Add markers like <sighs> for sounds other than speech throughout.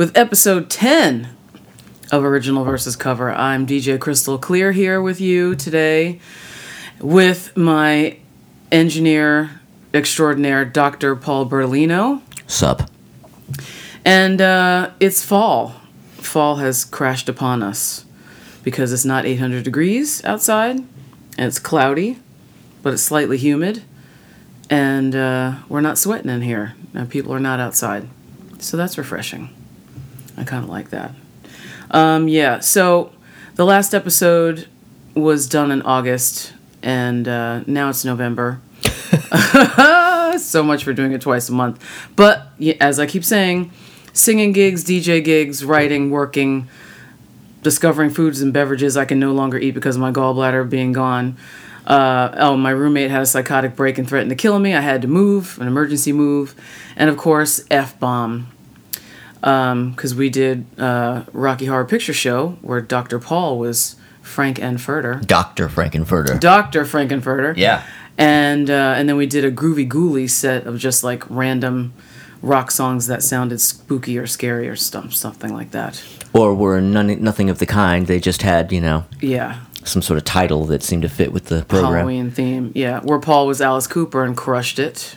with episode 10 of Original versus Cover. I'm DJ Crystal Clear here with you today with my engineer extraordinaire, Dr. Paul Berlino. Sup. And uh, it's fall. Fall has crashed upon us because it's not 800 degrees outside and it's cloudy, but it's slightly humid. And uh, we're not sweating in here, and people are not outside. So that's refreshing. I kind of like that. Um, yeah, so the last episode was done in August, and uh, now it's November. <laughs> so much for doing it twice a month. But as I keep saying, singing gigs, DJ gigs, writing, working, discovering foods and beverages I can no longer eat because of my gallbladder being gone. Uh, oh, my roommate had a psychotic break and threatened to kill me. I had to move, an emergency move. And of course, F bomb. Because um, we did uh, Rocky Horror Picture Show where Dr. Paul was Frank-N-Furter. Dr. Frankenfurter. Dr. Frankenfurter. Yeah. And, uh, and then we did a Groovy Ghoulie set of just like random rock songs that sounded spooky or scary or stuff, something like that. Or were none, nothing of the kind. They just had, you know, Yeah. some sort of title that seemed to fit with the program. Halloween theme. Yeah, where Paul was Alice Cooper and crushed it,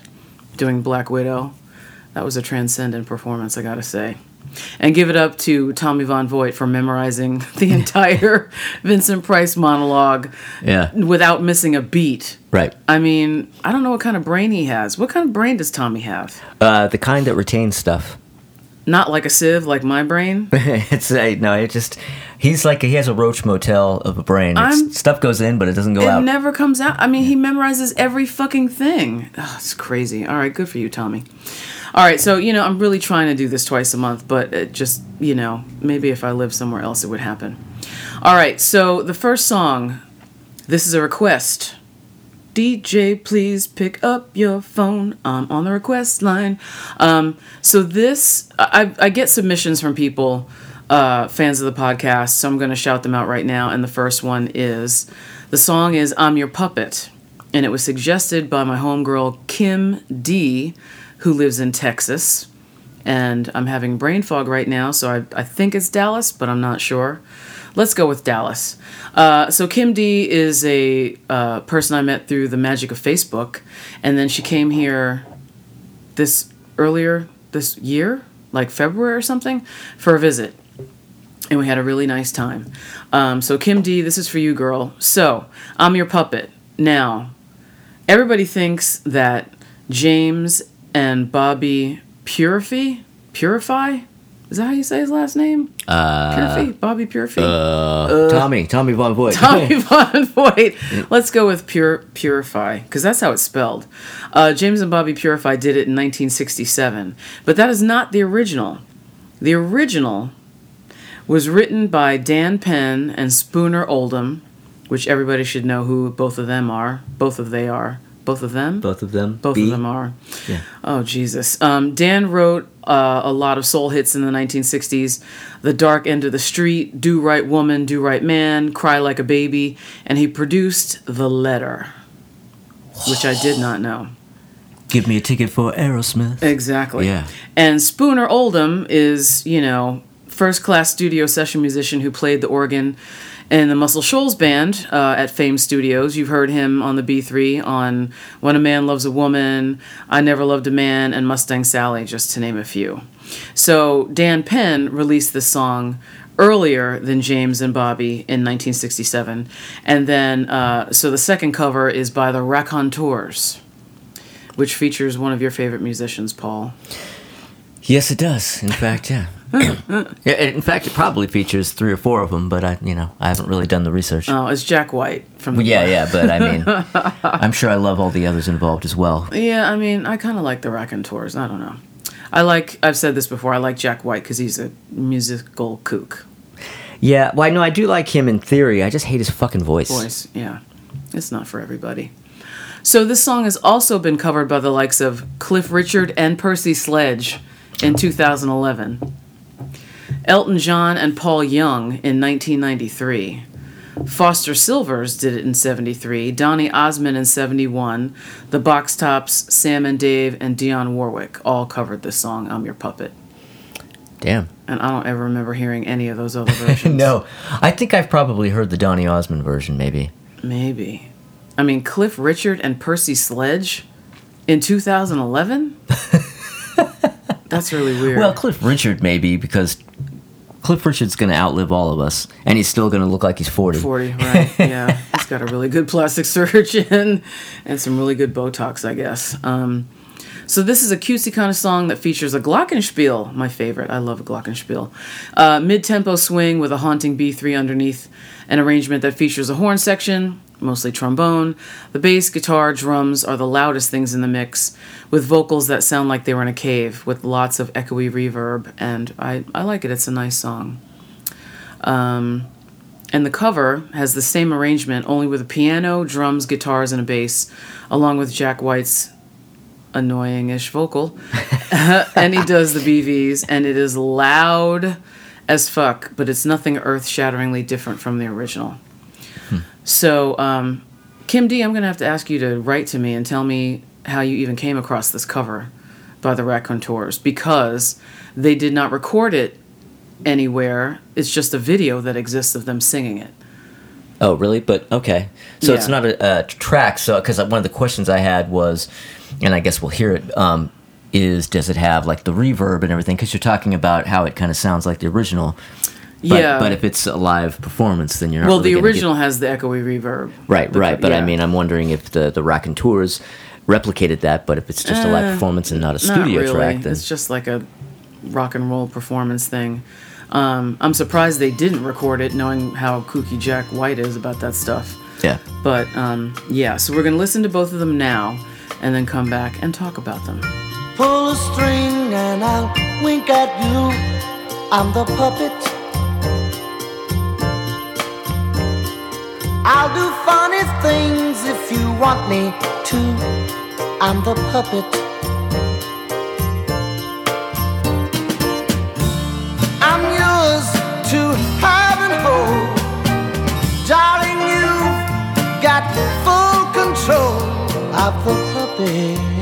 doing Black Widow. That was a transcendent performance, I gotta say. And give it up to Tommy Von Voigt for memorizing <laughs> the entire <laughs> Vincent Price monologue Yeah. without missing a beat. Right. I mean, I don't know what kind of brain he has. What kind of brain does Tommy have? Uh, the kind that retains stuff. Not like a sieve, like my brain. <laughs> it's uh, no, it just he's like he has a Roach Motel of a brain. It's, stuff goes in, but it doesn't go It out. It never comes out. I mean, he memorizes every fucking thing. Ugh, it's crazy. All right, good for you, Tommy. All right, so, you know, I'm really trying to do this twice a month, but it just, you know, maybe if I lived somewhere else, it would happen. All right, so the first song, this is a request. DJ, please pick up your phone. I'm on the request line. Um, so this, I, I get submissions from people, uh, fans of the podcast. So I'm going to shout them out right now. And the first one is, the song is "I'm Your Puppet," and it was suggested by my homegirl Kim D, who lives in Texas. And I'm having brain fog right now, so I, I think it's Dallas, but I'm not sure. Let's go with Dallas. Uh, so Kim D is a uh, person I met through the magic of Facebook, and then she came here this earlier this year, like February or something, for a visit, and we had a really nice time. Um, so Kim D, this is for you, girl. So I'm your puppet. Now, everybody thinks that James and Bobby Purify, Purify, is that how you say his last name? Uh, Purify, Bobby Purify. uh, Tommy, Tommy Von Voigt. Tommy <laughs> Von Voigt. Let's go with pure purify because that's how it's spelled. Uh, James and Bobby Purify did it in 1967, but that is not the original. The original was written by Dan Penn and Spooner Oldham, which everybody should know who both of them are. Both of they are. Both of them. Both of them. Both B. of them are. Yeah. Oh Jesus. Um, Dan wrote uh, a lot of soul hits in the 1960s: "The Dark End of the Street," "Do Right Woman," "Do Right Man," "Cry Like a Baby," and he produced "The Letter," which I did not know. Give me a ticket for Aerosmith. Exactly. Yeah. And Spooner Oldham is, you know, first class studio session musician who played the organ in the Muscle Shoals band uh, at Fame Studios. You've heard him on the B3 on When a Man Loves a Woman, I Never Loved a Man, and Mustang Sally, just to name a few. So Dan Penn released this song earlier than James and Bobby in 1967. And then, uh, so the second cover is by the Raconteurs, which features one of your favorite musicians, Paul. Yes, it does. In <laughs> fact, yeah. yeah. In fact, it probably features three or four of them, but I, you know, I haven't really done the research. Oh, it's Jack White from the yeah, yeah, but I mean, <laughs> I'm sure I love all the others involved as well. Yeah, I mean, I kind of like the Raconteurs. I don't know. I like. I've said this before. I like Jack White because he's a musical kook Yeah, well, I know I do like him in theory. I just hate his fucking voice. voice. Yeah, it's not for everybody. So this song has also been covered by the likes of Cliff Richard and Percy Sledge in 2011. Elton John and Paul Young in 1993. Foster Sylvers did it in 73, Donny Osmond in 71, the Box Tops, Sam and Dave, and Dionne Warwick all covered this song, I'm Your Puppet. Damn. and I don't ever remember hearing any of those other <laughs> versions. no, I think I've probably heard the Donny Osmond version, maybe. maybe. I mean, Cliff Richard and Percy Sledge in 2011. <laughs> That's really weird. Well, Cliff Richard maybe because Cliff Richard's going to outlive all of us, and he's still going to look like he's forty. 40, <laughs> right? Yeah, he's got a really good plastic surgeon <laughs> and some really good Botox, I guess. Um, so this is a cutesy kind of song that features a glockenspiel, my favorite. I love a glockenspiel. Uh, mid-tempo swing with a haunting B3 underneath, an arrangement that features a horn section, mostly trombone. The bass, guitar, drums are the loudest things in the mix, with vocals that sound like they were in a cave, with lots of echoey reverb, and I, I like it. It's a nice song. Um, and the cover has the same arrangement, only with a piano, drums, guitars, and a bass, along with Jack White's annoying ish vocal. <laughs> <laughs> and he does the BVs, and it is loud as fuck, but it's nothing earth shatteringly different from the original. So, um, Kim D, I'm going to have to ask you to write to me and tell me how you even came across this cover by the Raconteurs because they did not record it anywhere. It's just a video that exists of them singing it. Oh, really? But okay. So it's not a, a track. So because one of the questions I had was, and I guess we'll hear it. Um, is does it have like the reverb and everything? Because you're talking about how it kind of sounds like the original. But, yeah. But if it's a live performance, then you're not. well, really the gonna get- original has the echoey reverb. right, The- right. But I mean, I'm wondering if the the Raconteurs replicated that. But if it's just a live Uh, performance and not a Not studio really. track, then It's just like a rock and roll performance thing. Um, I'm surprised they didn't record it, knowing how kooky Jack White is about that stuff. yeah. But um, yeah, so we're gonna listen to both of them now, and then come back and talk about them. Pull a string and I'll wink at you. I'm the puppet. I'll do funny things if you want me to. I'm the puppet. I'm yours to have and hold. Darling, you've got full control of the puppet.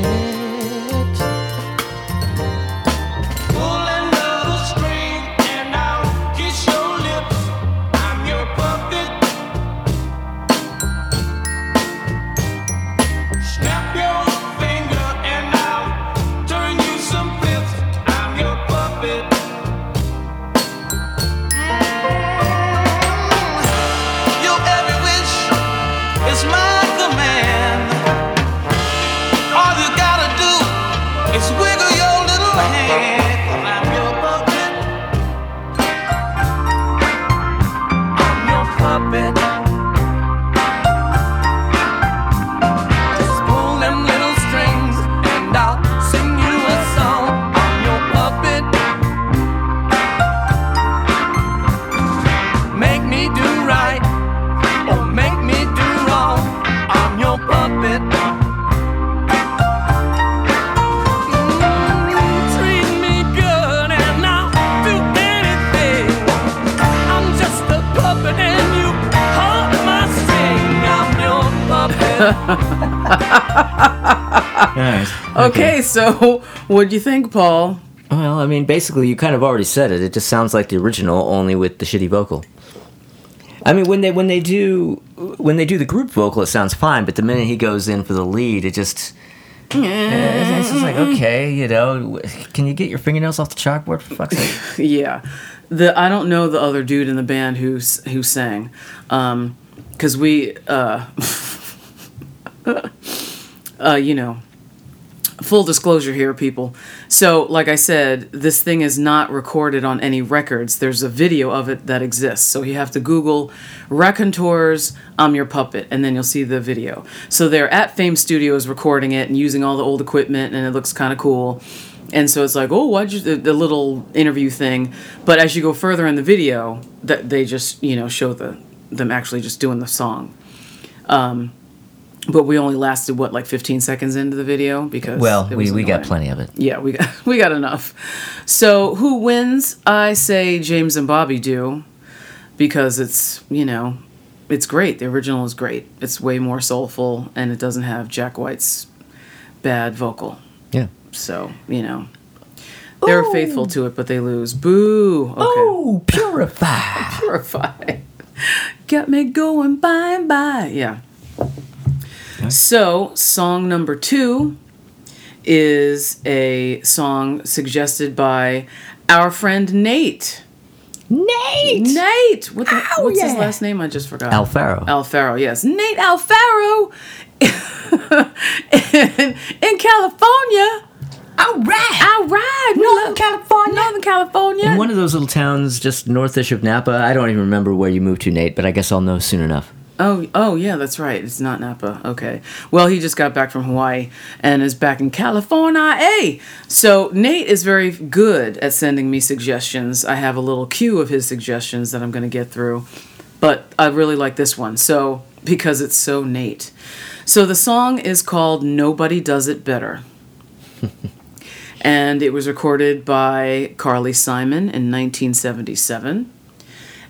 Okay, so what do you think, Paul? Well, I mean, basically, you kind of already said it. It just sounds like the original, only with the shitty vocal. I mean, when they when they do when they do the group vocal, it sounds fine. But the minute he goes in for the lead, it just eh, it's just like okay, you know, can you get your fingernails off the chalkboard for fuck's sake? <laughs> Yeah, the I don't know the other dude in the band who's who sang, um, because we uh, <laughs> uh, you know, full disclosure here, people. So, like I said, this thing is not recorded on any records. There's a video of it that exists. So you have to Google Raconteurs, I'm Your Puppet, and then you'll see the video. So they're at Fame Studios recording it and using all the old equipment, and it looks kind of cool. And so it's like, oh, why'd you, the, the little interview thing. But as you go further in the video, that they just, you know, show the them actually just doing the song. Um, but we only lasted what like 15 seconds into the video because Well, we, we got plenty of it. Yeah, we got <laughs> we got enough. So who wins? I say James and Bobby do, because it's you know, it's great. The original is great. It's way more soulful, and it doesn't have Jack White's bad vocal. Yeah. So you know, They're oh. faithful to it, but they lose. Boo. Okay. Oh, purify. <laughs> Purify. Get me going bye and bye. Yeah. So, song number two is a song suggested by our friend Nate. Nate. Nate! What the, Oh, what's his last name? I just forgot. Alfaro. Alfaro, yes. Nate Alfaro in, in California. All right. All right. Northern love- California. Northern California. In one of those little towns just northish of Napa. I don't even remember where you moved to, Nate, but I guess I'll know soon enough. Oh, oh yeah, that's right. It's not Napa. Okay. Well, he just got back from Hawaii and is back in California. Hey, so Nate is very good at sending me suggestions. I have a little queue of his suggestions that I'm going to get through, but I really like this one. So because it's so Nate. So the song is called "Nobody Does It Better." <laughs> and it was recorded by Carly Simon in 1977.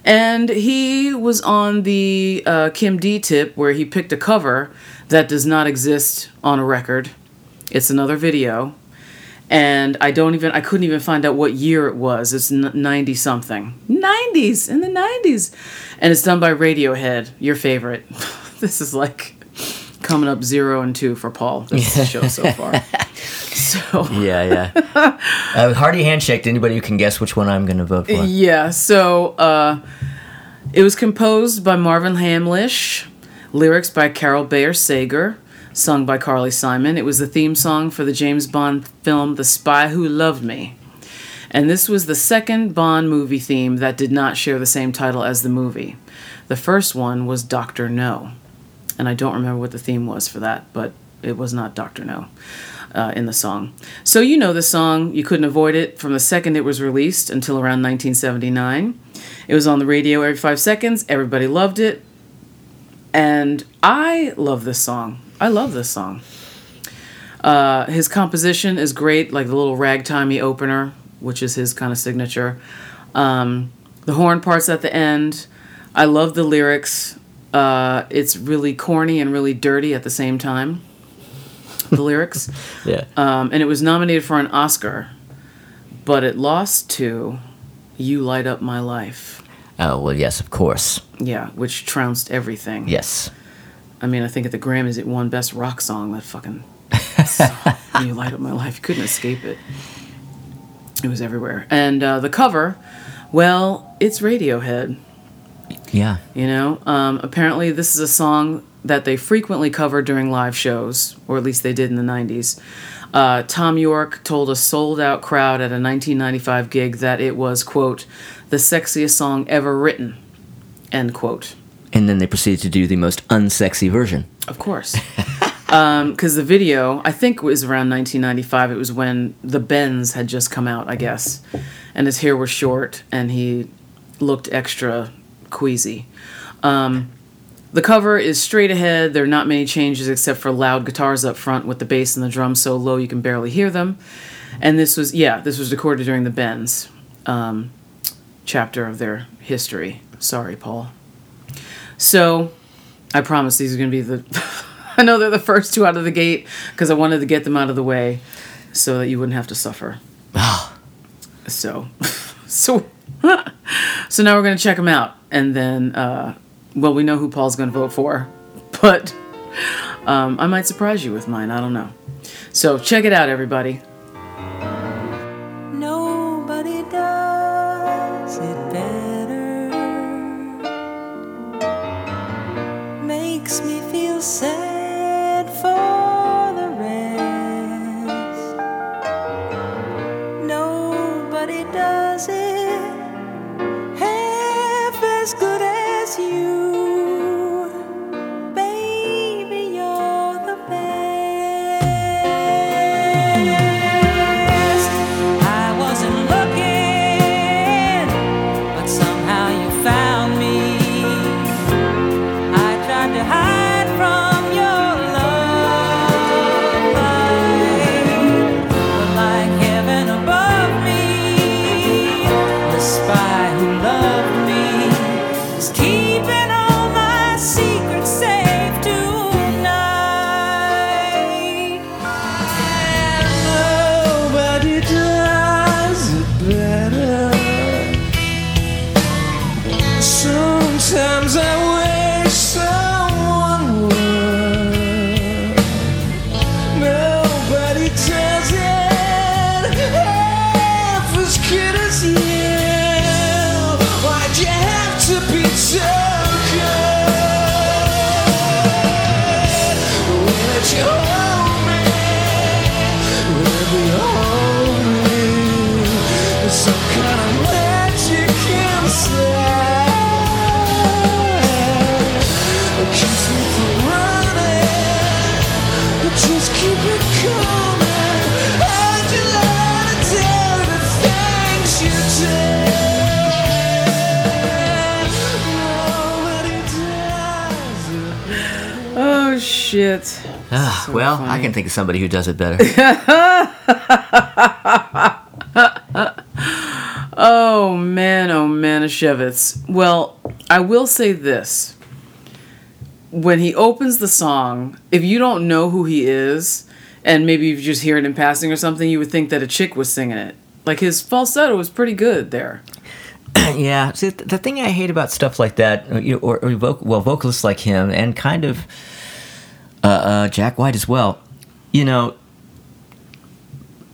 And he was on the uh, Kim D tip where he picked a cover that does not exist on a record. It's another video. And I don't even, I couldn't even find out what year it was. It's 90 something. 90s, in the 90s. And it's done by Radiohead, your favorite. <laughs> this is like coming up zero and two for Paul, this show so far. <laughs> So. Yeah, yeah. <laughs> uh, hearty handshake to anybody who can guess which one I'm going to vote for. Yeah, so uh, it was composed by Marvin Hamlisch, lyrics by Carol Bayer Sager, sung by Carly Simon. It was the theme song for the James Bond film The Spy Who Loved Me. And this was the second Bond movie theme that did not share the same title as the movie. The first one was Doctor No. And I don't remember what the theme was for that, but it was not Doctor No uh, in the song. So you know the song, you couldn't avoid it from the second it was released until around 1979. It was on the radio every five seconds, everybody loved it. And I love this song. I love this song. Uh, his composition is great, like the little ragtimey opener, which is his kind of signature. Um, the horn parts at the end. I love the lyrics. Uh, it's really corny and really dirty at the same time. The <laughs> lyrics. Yeah. Um, and it was nominated for an Oscar, but it lost to You Light Up My Life. oh, well, yes, of course. Yeah, which trounced everything. Yes. I mean, I think at the Grammys it won Best Rock Song. That fucking <laughs> song, You Light Up My Life. You couldn't escape it. It was everywhere. And uh, the cover, well, it's Radiohead. Yeah. You know, um, apparently this is a song that they frequently cover during live shows, or at least they did in the 90s. Uh, Thom Yorke told a sold out crowd at a 1995 gig that it was, quote, the sexiest song ever written, end quote. And then they proceeded to do the most unsexy version. Of course. <laughs> Because the video, I think, was around 1995. It was when the Bends had just come out, I guess. And his hair was short and he looked extra queasy. Um, the cover is straight ahead. There are not many changes except for loud guitars up front with the bass and the drums so low you can barely hear them. And this was, yeah, this was recorded during the Bends um, chapter of their history. Sorry, Paul. So, I promise these are going to be the. <laughs> I know they're the first two out of the gate because I wanted to get them out of the way so that you wouldn't have to suffer. so, <laughs> so, <laughs> so now we're going to check them out, and then, uh, well, we know who Paul's going to vote for, <laughs> but um, I might surprise you with mine. I don't know. So check it out, everybody. Shit. Ah, So well, I can think of somebody who does it better. <laughs> Oh man, oh Manischewitz. Well, I will say this. When he opens the song, if you don't know who he is, and maybe you just hear it in passing or something, you would think that a chick was singing it. Like his falsetto was pretty good there. <clears throat> yeah. See, the thing I hate about stuff like that, or, or, well, vocalists like him, and kind of uh, uh, Jack White as well. You know,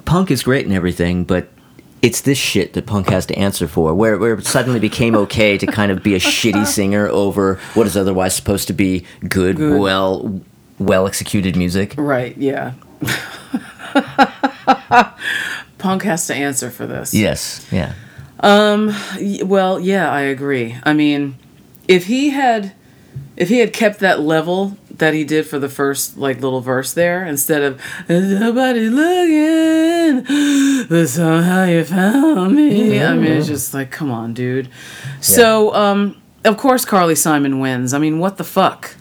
punk is great and everything, but it's this shit that punk has to answer for. Where where it suddenly became okay to kind of be a shitty <laughs> singer over what is otherwise supposed to be good, Good. well well executed music. Right, yeah. <laughs> Punk has to answer for this. Yes. Yeah. Y- Well, yeah, I agree. I mean, if he had if he had kept that level that he did for the first like little verse there instead of nobody looking but somehow you found me i mean it's just like come on dude so um of course carly simon wins i mean what the fuck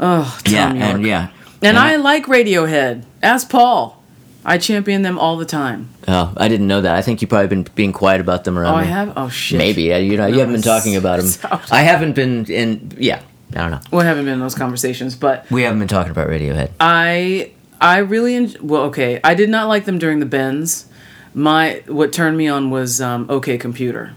oh Thom Yeah. Yorke. And yeah. and i like radiohead ask paul i champion them all the time Oh, I didn't know that. I think you've probably been being quiet about them around oh i have oh shit Maybe. You know, you haven't been talking about them. <laughs> so- I haven't been in. Yeah. I don't know. we haven't been in those conversations but We haven't been talking about Radiohead. I I really en- well okay. I did not like them during the bends. My what turned me on was um, OK Computer.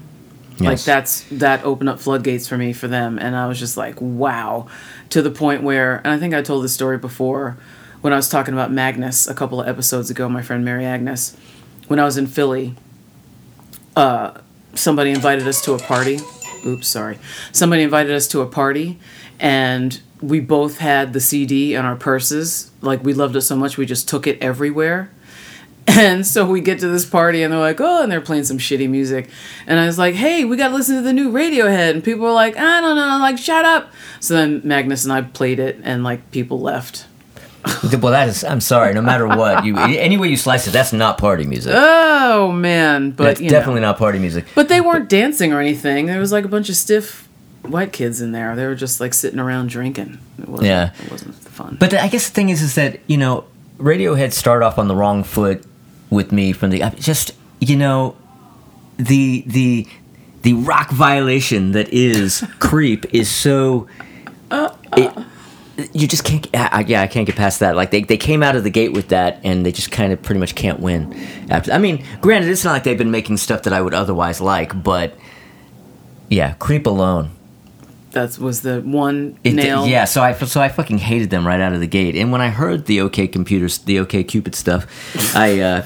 Yes. Like that's that opened up floodgates for me for them, and I was just like wow, to the point where and I think I told this story before when I was talking about Magnus a couple of episodes ago. My friend Mary Agnes, when I was in Philly, uh, somebody invited us to a party. Oops, sorry. Somebody invited us to a party, and we both had the CD in our purses. Like we loved it so much, we just took it everywhere. <laughs> And so we get to this party, and they're like, "Oh," and they're playing some shitty music, and I was like, "Hey, we got to listen to the new Radiohead," and people were like, "I don't know," like, "Shut up." So then Magnus and I played it, and like people left. well, that is. I'm sorry. No matter <laughs> what, you any way you slice it, that's not party music. Oh man, but that's you know. definitely not party music. But they weren't dancing or anything. There was like a bunch of stiff white kids in there. They were just like sitting around drinking. It wasn't, Yeah. it wasn't fun. But I guess the thing is, is that you know, Radiohead started off on the wrong foot with me from the I just you know, the the the rock violation that is <laughs> creep is so. Uh, uh. it- you just can't. I- yeah, I can't get past that. Like they, they came out of the gate with that, and they just kind of pretty much can't win. After, I mean, granted, it's not like they've been making stuff that I would otherwise like, but yeah, creep alone. That was the one It, nail. Yeah, so I so I fucking hated them right out of the gate. And when I heard the OK Computers, the OK Cupid stuff, I, uh,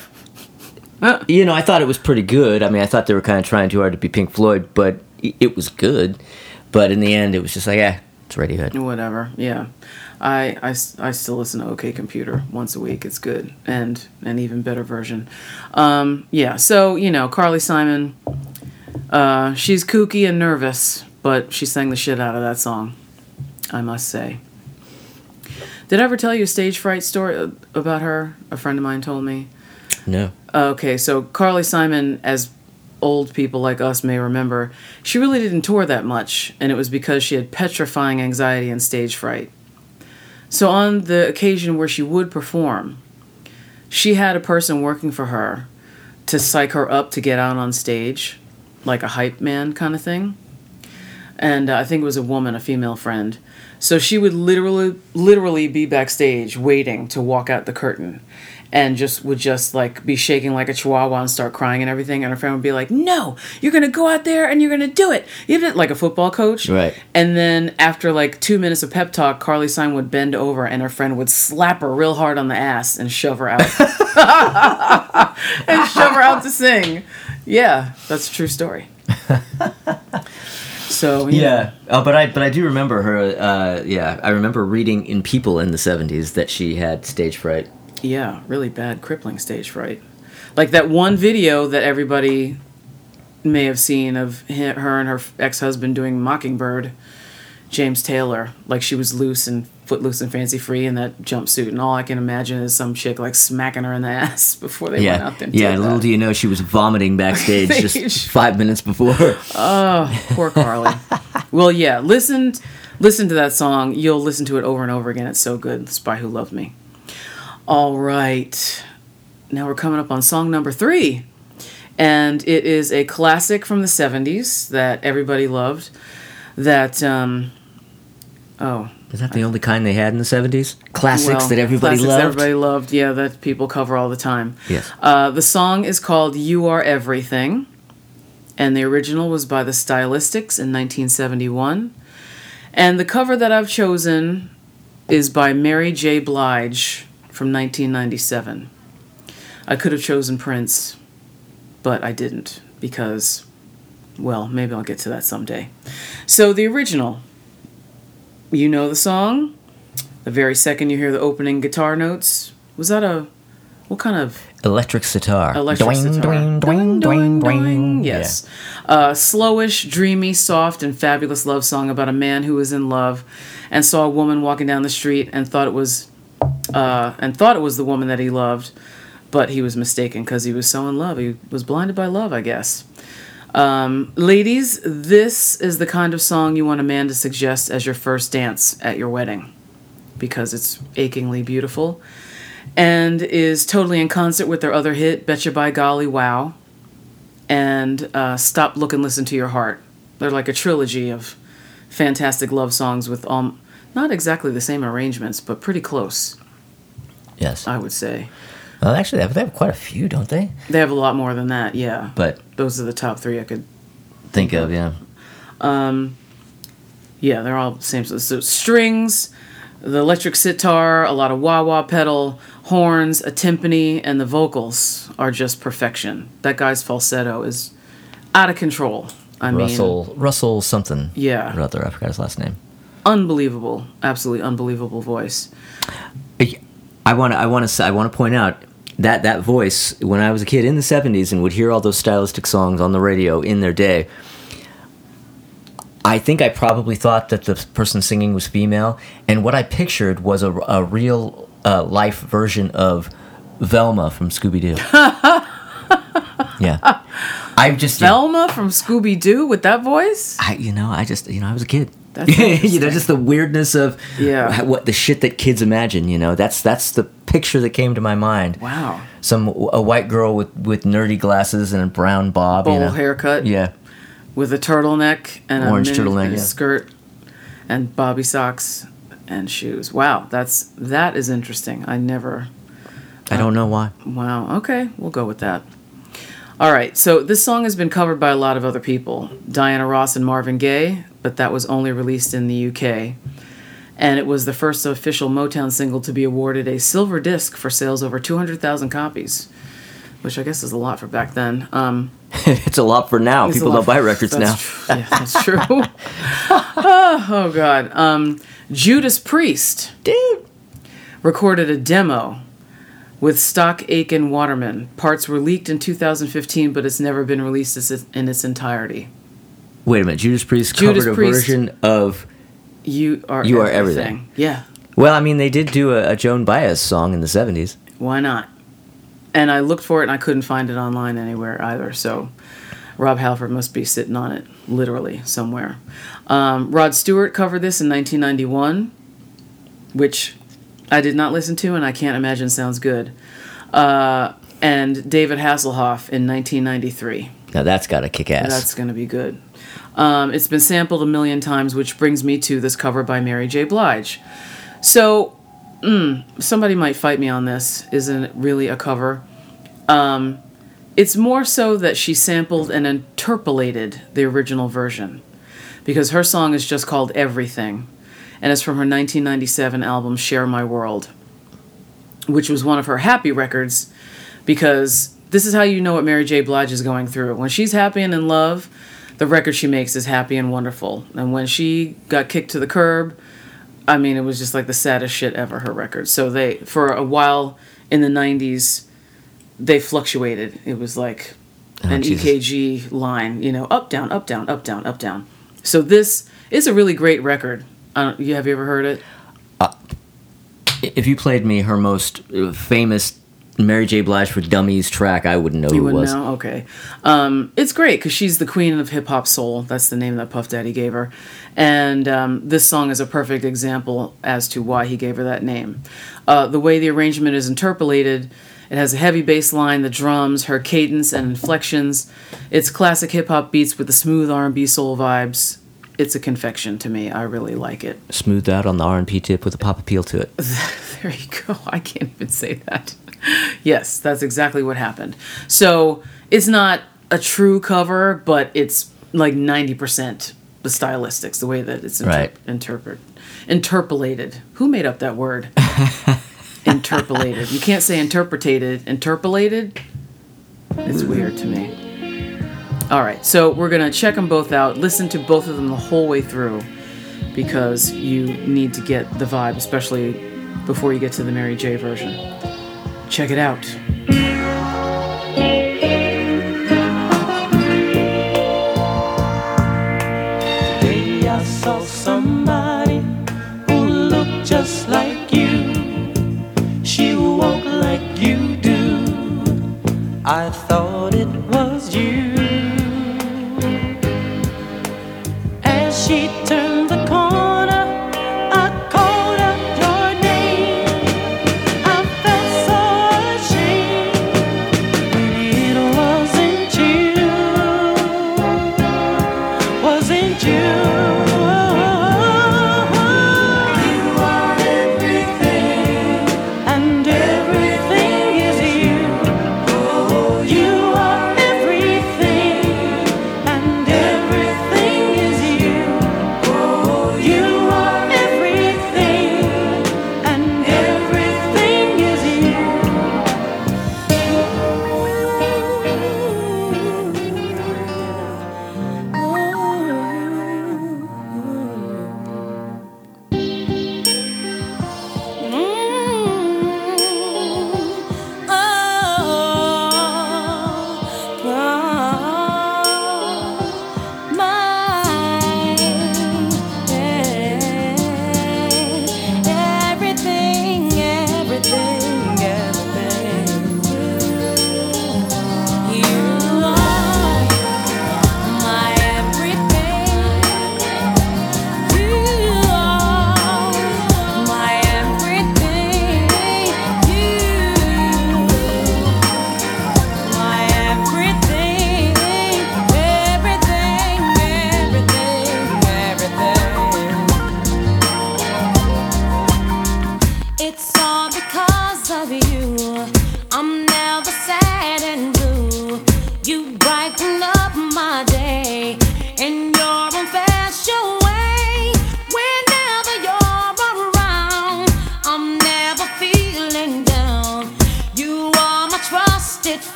<laughs> you know, I thought it was pretty good. I mean, I thought they were kind of trying too hard to be Pink Floyd, but it was good. But in the end, it was just like, yeah, it's Radiohead. Whatever. Yeah. I, I, I still listen to OK Computer once a week. It's good and an even better version. Um, yeah. So you know, Carly Simon. Uh, she's kooky and nervous, but she sang the shit out of that song. I must say. Did I ever tell you a stage fright story uh, about her? A friend of mine told me. No. Okay, so Carly Simon, as old people like us may remember, she really didn't tour that much, and it was because she had petrifying anxiety and stage fright. So, on the occasion where she would perform, she had a person working for her to psych her up to get out on stage, like a hype man kind of thing. And uh, I think it was a woman, a female friend. So she would literally, literally be backstage waiting to walk out the curtain, and just would just like be shaking like a chihuahua and start crying and everything. And her friend would be like, "No, you're gonna go out there and you're gonna do it." You did like a football coach, Right. And then after like two minutes of pep talk, Carly Simon would bend over and her friend would slap her real hard on the ass and shove her out, <laughs> and shove her out to sing. Yeah, that's a true story. <laughs> So Yeah. Oh, but I but I do remember her. Uh, yeah, I remember reading in People in the '70s that she had stage fright. Yeah, really bad, crippling stage fright. Like that one video that everybody may have seen of her and her ex husband doing Mockingbird, James Taylor. Like she was loose and footloose and fancy free in that jumpsuit, and all I can imagine is some chick like smacking her in the <laughs> ass before they went Yeah, out there. yeah. Little that. do you know, she was vomiting backstage <laughs> just five minutes before. <laughs> Oh, poor Carly. well, yeah, listen, listen to that song. You'll listen to it over and over again. It's so good. By Who Loved Me. All right, now we're coming up on song number three, and it is a classic from the '70s that everybody loved. That um, oh, Is that the only kind they had in the seventies? Classics well, that everybody classics loved. Everybody loved. Yeah, that people cover all the time. Yes. Uh, the song is called "You Are Everything," and the original was by the Stylistics in 1971. And the cover that I've chosen is by Mary J. Blige from 1997. I could have chosen Prince, but I didn't because, well, maybe I'll get to that someday. So the original, you know the song. The very second you hear the opening guitar notes, was that a what kind of Electric sitar. electric Doing, sitar? doing, doing, doing, doing. Yes. Uh, slowish, dreamy, soft, and fabulous love song about a man who was in love and saw a woman walking down the street and thought it was uh, and thought it was the woman that he loved, but he was mistaken because he was so in love. He was blinded by love, I guess. Um, ladies, this is the kind of song you want a man to suggest as your first dance at your wedding because it's achingly beautiful and is totally in concert with their other hit, Betcha by Golly Wow, and uh, Stop, Look, and Listen to Your Heart. They're like a trilogy of fantastic love songs with um, not exactly the same arrangements, but pretty close, Yes. I would say. Well, actually, they have, they have quite a few, don't they? They have a lot more than that, yeah. But Those are the top three I could think of, yeah. Um, yeah, they're all the same. So, so strings, the electric sitar, a lot of wah wah pedal, horns, a timpani, and the vocals are just perfection. That guy's falsetto is out of control. I mean, Russell Russell something. Yeah. Or other. I forgot his last name. unbelievable, absolutely unbelievable voice. I want to I want to I want to point out that that voice when I was a kid in the 70s and would hear all those stylistic songs on the radio in their day I think I probably thought that the person singing was female and what I pictured was a, a real uh, life version of Velma from Scooby Doo. <laughs> yeah. I just Velma from Scooby Doo with that voice. I you know I just you know I was a kid. That's <laughs> you know just the weirdness of Yeah. what the shit that kids imagine. You know that's that's the picture that came to my mind. Wow, Some a white girl with with nerdy glasses and a brown bob. bowl you know? haircut Yeah, with a turtleneck and Orange a turtleneck, yeah. skirt and bobby socks and shoes. Wow, that's that is interesting. I never I don't know why. Wow. Okay, we'll go with that. All right. So this song has been covered by a lot of other people, Diana Ross and Marvin Gaye, but that was only released in the UK. And it was the first official Motown single to be awarded a silver disc for sales over 200,000 copies, which I guess is a lot for back then. Um, <laughs> it's a lot for now. People don't buy for- records now. tr- yeah, that's true. oh, <laughs> oh, God. Um, Judas Priest Dude. recorded a demo with Stock Aitken Waterman. Parts were leaked in 2015, but it's never been released in its entirety. Wait a minute. Judas Priest Judas covered a version of. You are You Are everything. Yeah, Well, I mean, they did do a, a Joan Baez song in the seventies. why not? And I looked for it and I couldn't find it online anywhere either. So Rob Halford must be sitting on it literally somewhere. Um, Rod Stewart covered this in 1991, which I did not listen to and I can't imagine sounds good. Uh, and David Hasselhoff in 1993. Now that's got to kick ass. That's going to be good. Um, it's been sampled a million times, which brings me to this cover by Mary J. Blige. So, mm, somebody might fight me on this. Isn't it really a cover? Um, it's more so that she sampled and interpolated the original version because her song is just called Everything and it's from her 1997 album Share My World, which was one of her happy records because this is how you know what Mary J. Blige is going through. When she's happy and in love, the record she makes is happy and wonderful. And when she got kicked to the curb, I mean, it was just like the saddest shit ever, her record. So they, for a while in the 90s, they fluctuated. It was like an Jesus. EKG line, you know, up down, up down, up down, up down. So this is a really great record. Have you ever heard it? If you played me her most uh, famous Mary J. Blige for Dummies track, I wouldn't know You who it wouldn't was. know? Okay. Um, it's great because she's the queen of hip hop soul. That's the name that Puff Daddy gave her. And um, this song is a perfect example as to why he gave her that name. Uh, the way the arrangement is interpolated, it has a heavy bass line, the drums, her cadence and inflections. It's classic hip hop beats with the smooth R&B soul vibes. It's a confection to me. I really like it. Smoothed out on the R&P tip with a pop appeal to it. <laughs> There you go. I can't even say that. <laughs> Yes, that's exactly what happened. So it's not a true cover, but it's like 90% the stylistics, the way that it's inter- Right. interpret interpolated. Who made up that word? <laughs> interpolated. You can't say interpretated. Interpolated? It's weird to me. All right, so we're going to check them both out, listen to both of them the whole way through because you need to get the vibe, especially before you get to the Mary J version. Check it out. Today I saw somebody who looked just like you. She walked like you do. I thought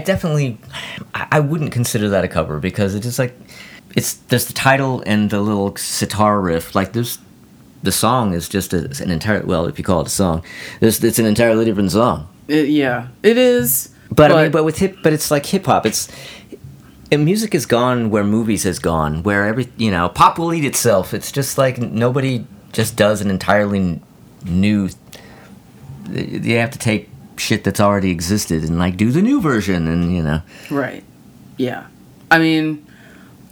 definitely, I, I definitely, I, I wouldn't consider that a cover because it's just like, it's there's the title and the little sitar riff. Like there's, the song is just a, an entire. Well, if you call it a song, there's, it's an entirely different song. It- yeah, it is. But, I mean, but with hip, but it's like hip hop. It's and music has gone where movies has gone, where every you know, pop will eat itself. It's just like nobody just does an entirely new. They have to take shit that's already existed and like do the new version, and you know. Right. Yeah. I mean,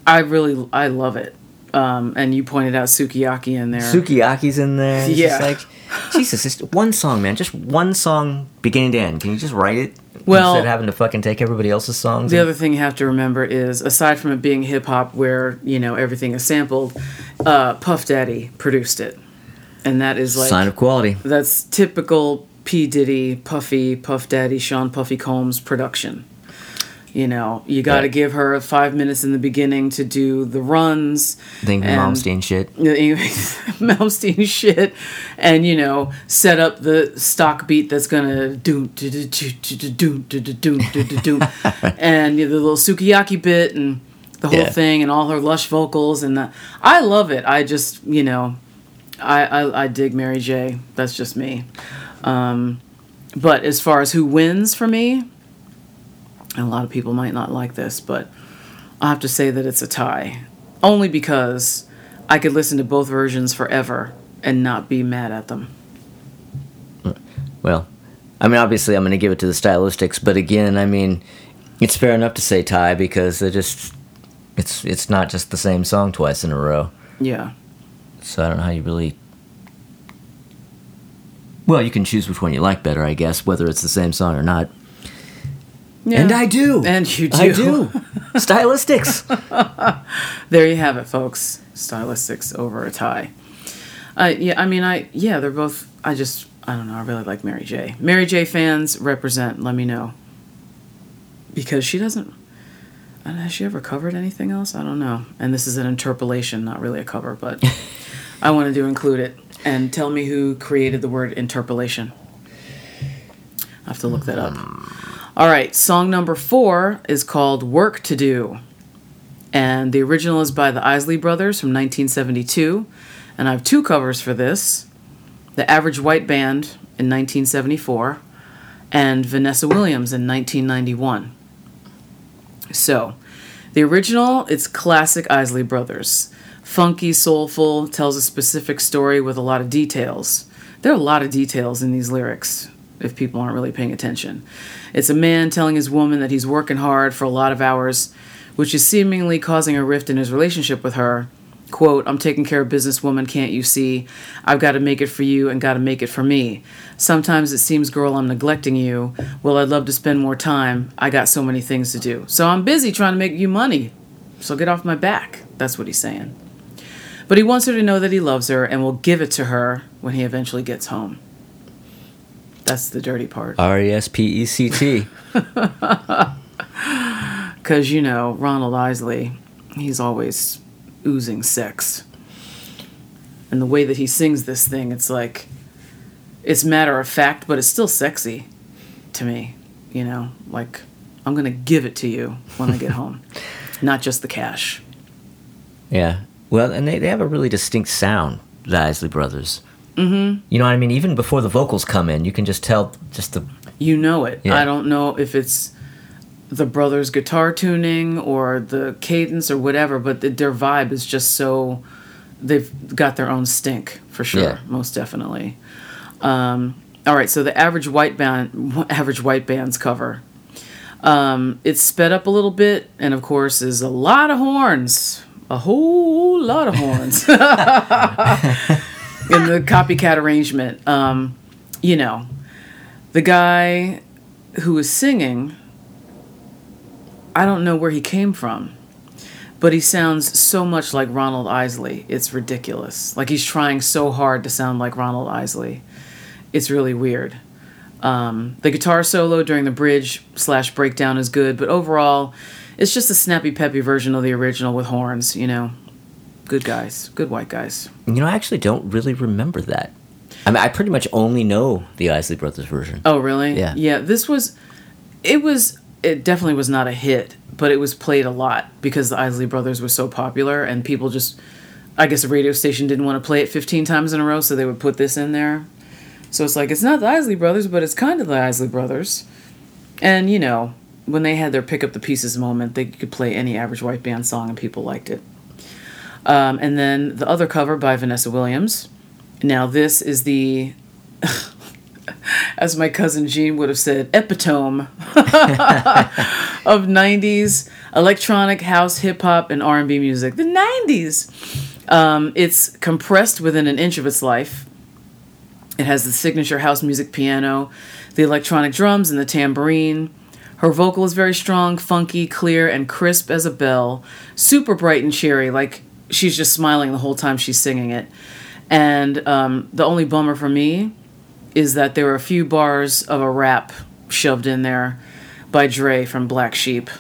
I really I love it. Um, and you pointed out Sukiyaki in there. Sukiyaki's in there. It's Yeah. just like Jesus, just one song, man. Just one song, beginning to end. Can you just write it? Well- instead of having to fucking take everybody else's songs. the and- other thing you have to remember is, aside from it being hip hop, where you know everything is sampled, uh, Puff Daddy produced it, and that is like sign of quality. that's typical P Diddy, Puffy, Puff Daddy, Sean Puffy Combs production. You know, you got to Yeah. give her five minutes in the beginning to do the runs. Think and- Malmsteen shit. Malmsteen shit, and you know, set up the stock beat that's gonna do do do do do do do do do do do do, and you know, the little sukiyaki bit and the whole Yeah. thing and all her lush vocals and the, I love it. I just you know, I I, I dig Mary J. That's just me. Um, but as far as who wins for me, and a lot of people might not like this, but I have to say that it's a tie. Only because I could listen to both versions forever and not be mad at them. Well, I mean, obviously, I'm going to give it to the stylistics, but again, I mean, it's fair enough to say tie because it just it's it's not just the same song twice in a row. Yeah. So I don't know how you really. Well, you can choose which one you like better, I guess, whether it's the same song or not. yeah. And I do. And you do. I do. <laughs> Stylistics. <laughs> There you have it, folks. Stylistics over a tie. Uh, yeah, I mean, I yeah, they're both. I just I don't know. I really like Mary J. Mary J. fans represent. Let me know because she doesn't. I don't know, has she ever covered anything else? I don't know. And this is an interpolation, not really a cover, but <laughs> I wanted to include it. And tell me who created the word interpolation. I have to look that up. Hmm. All right, song number four is called Work to Do. And the original is by the Isley Brothers from 1972. And I have two covers for this The Average White Band in 1974 and Vanessa Williams in 1991. So, the original, it's classic Isley Brothers. Funky, soulful, tells a specific story with a lot of details. There are a lot of details in these lyrics if people aren't really paying attention. It's a man telling his woman that he's working hard for a lot of hours, which is seemingly causing a rift in his relationship with her. Quote, I'm taking care of business, woman, can't you see? I've got to make it for you and got to make it for me. Sometimes it seems, girl, I'm neglecting you. Well, I'd love to spend more time. I got so many things to do. So I'm busy trying to make you money. So get off my back. That's what he's saying. But he wants her to know that he loves her and will give it to her when he eventually gets home. That's the dirty part. R E S P E C T. <laughs> Because, you know, Ronald Isley, he's always oozing sex. And the way that he sings this thing, it's like, it's matter of fact, but it's still sexy to me. You know, like, I'm going to give it to you when I get home, <laughs> not just the cash. Yeah. Well, and they, they have a really distinct sound, the Isley Brothers. Mm-hmm. You know what I mean? Even before the vocals come in, you can just tell just the. You know it. Yeah. I don't know if it's the brothers' guitar tuning or the cadence or whatever, but the, their vibe is just so. They've got their own stink for sure, Yeah. most definitely. Um, all right, so the average white band, average white band's cover. Um, it's sped up a little bit, and of course, is a lot of horns, a whole lot of horns <laughs> in the copycat arrangement. Um, you know, the guy who was singing, I don't know where he came from, but he sounds so much like Ronald Isley. It's ridiculous. Like he's trying so hard to sound like Ronald Isley. It's really weird. Um, the guitar solo during the bridge slash breakdown is good, but overall, it's just a snappy, peppy version of the original with horns. You know, good guys, good white guys. You know, I actually don't really remember that. I mean, I pretty much only know the Isley Brothers version. Oh, really? Yeah. Yeah. This was, it was, it definitely was not a hit, but it was played a lot because the Isley Brothers were so popular and people just, I guess the radio station didn't want to play it 15 times in a row, so they would put this in there. So it's like, it's not the Isley Brothers, but it's kind of the Isley Brothers. And, you know, when they had their pick up the pieces moment, they could play any average white band song and people liked it. Um, and then the other cover by Vanessa Williams. Now, this is the <laughs> as my cousin Jean would have said, epitome <laughs> of 90s electronic house, hip hop, and R&B music. The 90s. Um, it's compressed within an inch of its life. It has the signature house music piano, the electronic drums, and the tambourine. Her vocal is very strong, funky, clear, and crisp as a bell. Super bright and cheery, like she's just smiling the whole time she's singing it. And um, the only bummer for me is that there were a few bars of a rap shoved in there, by Dre from Black Sheep,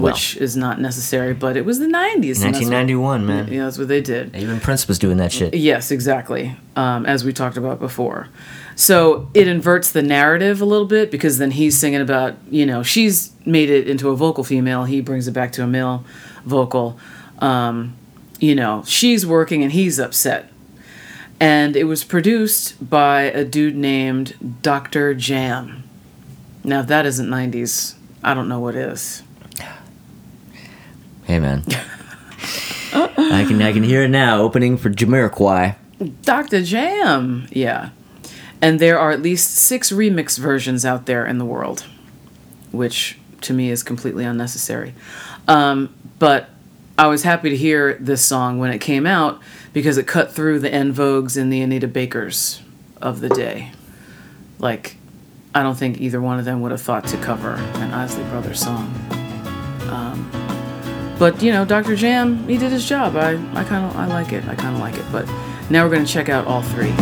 which is not necessary, but it was the 90s. and that's what- 1991, man. Yeah, that's what they did. Even Prince was doing that shit. Yes, exactly. Um, as we talked about before. So it inverts the narrative a little bit because then he's singing about, you know, she's made it into a vocal female. He brings it back to a male vocal. Um, you know, she's working and he's upset. And it was produced by a dude named Dr. Jam. Now, if that isn't 90s, I don't know what is. Hey, man. I can I can hear it now. Opening for Jamiroquai. Dr. Jam. Yeah. And there are at least six remix versions out there in the world, which to me is completely unnecessary. Um, but I was happy to hear this song when it came out because it cut through the En Vogues and the Anita Bakers of the day. Like, I don't think either one of them would have thought to cover an Isley Brothers song. Um, but you know, Dr. Jam, he did his job. I, I kind of, I like it. I kind of like it. But now we're gonna check out all three.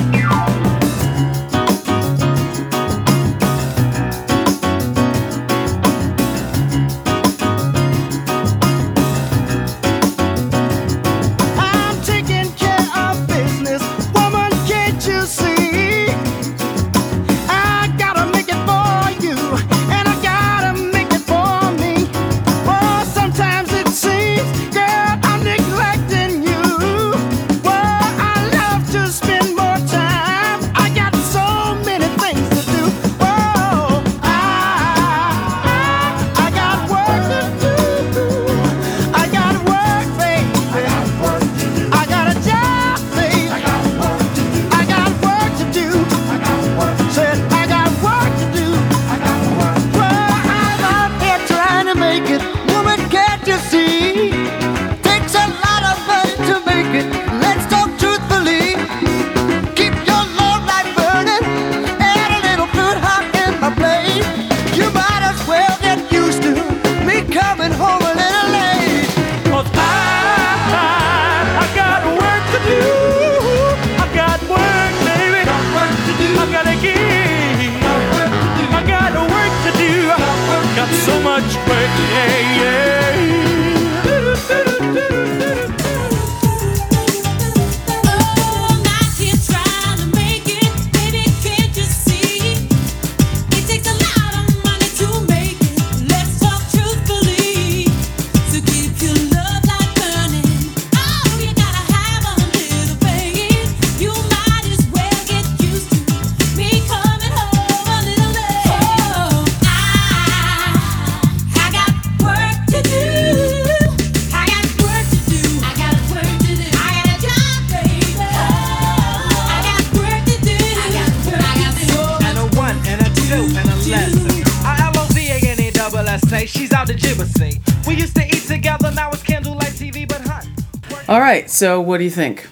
So what do you think?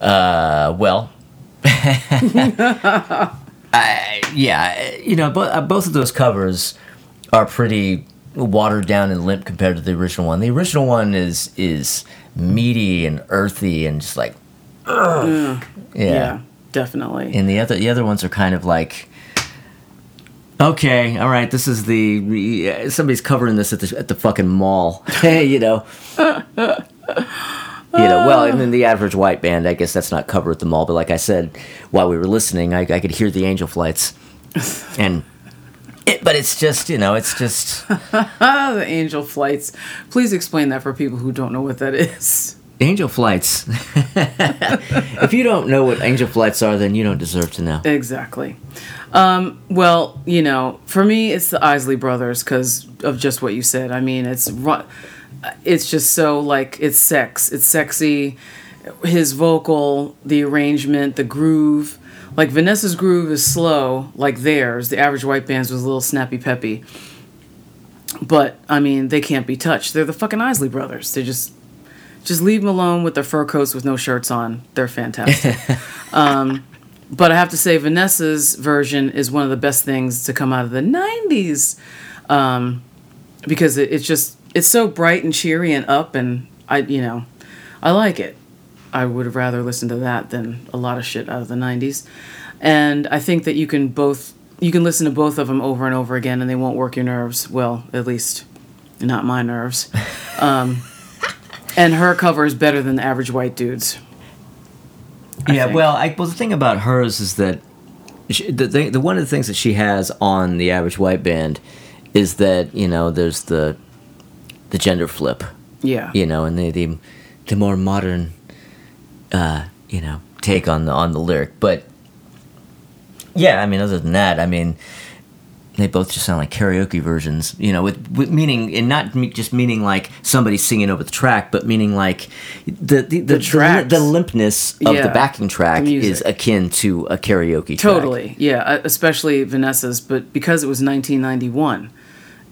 Uh, well, <laughs> I, yeah, you know, bo- uh, both of those covers are pretty watered down and limp compared to the original one. The original one is is meaty and earthy and just like, ugh. yeah. definitely. And the other the other ones are kind of like, okay, all right, this is the somebody's covering this at the at the fucking mall, <laughs> you know. <laughs> You know, well, and then the average white band, I guess that's not covered at the mall. But like I said, while we were listening, I, I could hear the angel flights, <laughs> and it, but it's just you know, it's just Ah, <laughs> the angel flights. Please explain that for people who don't know what that is. angel flights. <laughs> if you don't know what angel flights are, then you don't deserve to know. Exactly. Um, well, you know, for me, it's the Isley Brothers because of just what you said. I mean, it's ru- it's just so like it's sex. It's sexy. His vocal, the arrangement, the groove. Like Vanessa's groove is slow, like theirs. The average white band's was a little snappy peppy. But I mean, they can't be touched. They're the fucking Isley Brothers. They just just leave them alone with their fur coats with no shirts on. They're fantastic. <laughs> um, but I have to say, Vanessa's version is one of the best things to come out of the '90s, um, because it, it's just it's so bright and cheery and up, and I you know, I like it. I would rather listen to that than a lot of shit out of the '90s, and I think that you can both you can listen to both of them over and over again, and they won't work your nerves. Well, at least not my nerves. <laughs> Um, and her cover is better than the average white dude's. I yeah, think. well, I, well, the thing about hers is that she, the, thing, the one of the things that she has on the average white band is that you know there's the the gender flip, Yeah. you know, and the the, the more modern, uh, you know, take on the on the lyric. But yeah, I mean, other than that, I mean, they both just sound like karaoke versions, you know, with, with meaning and not me, just meaning like somebody singing over the track, but meaning like the the the, the, tracks. the limpness of Yeah, the backing track the is akin to a karaoke track. Totally, yeah, uh, especially Vanessa's, but because it was 1991,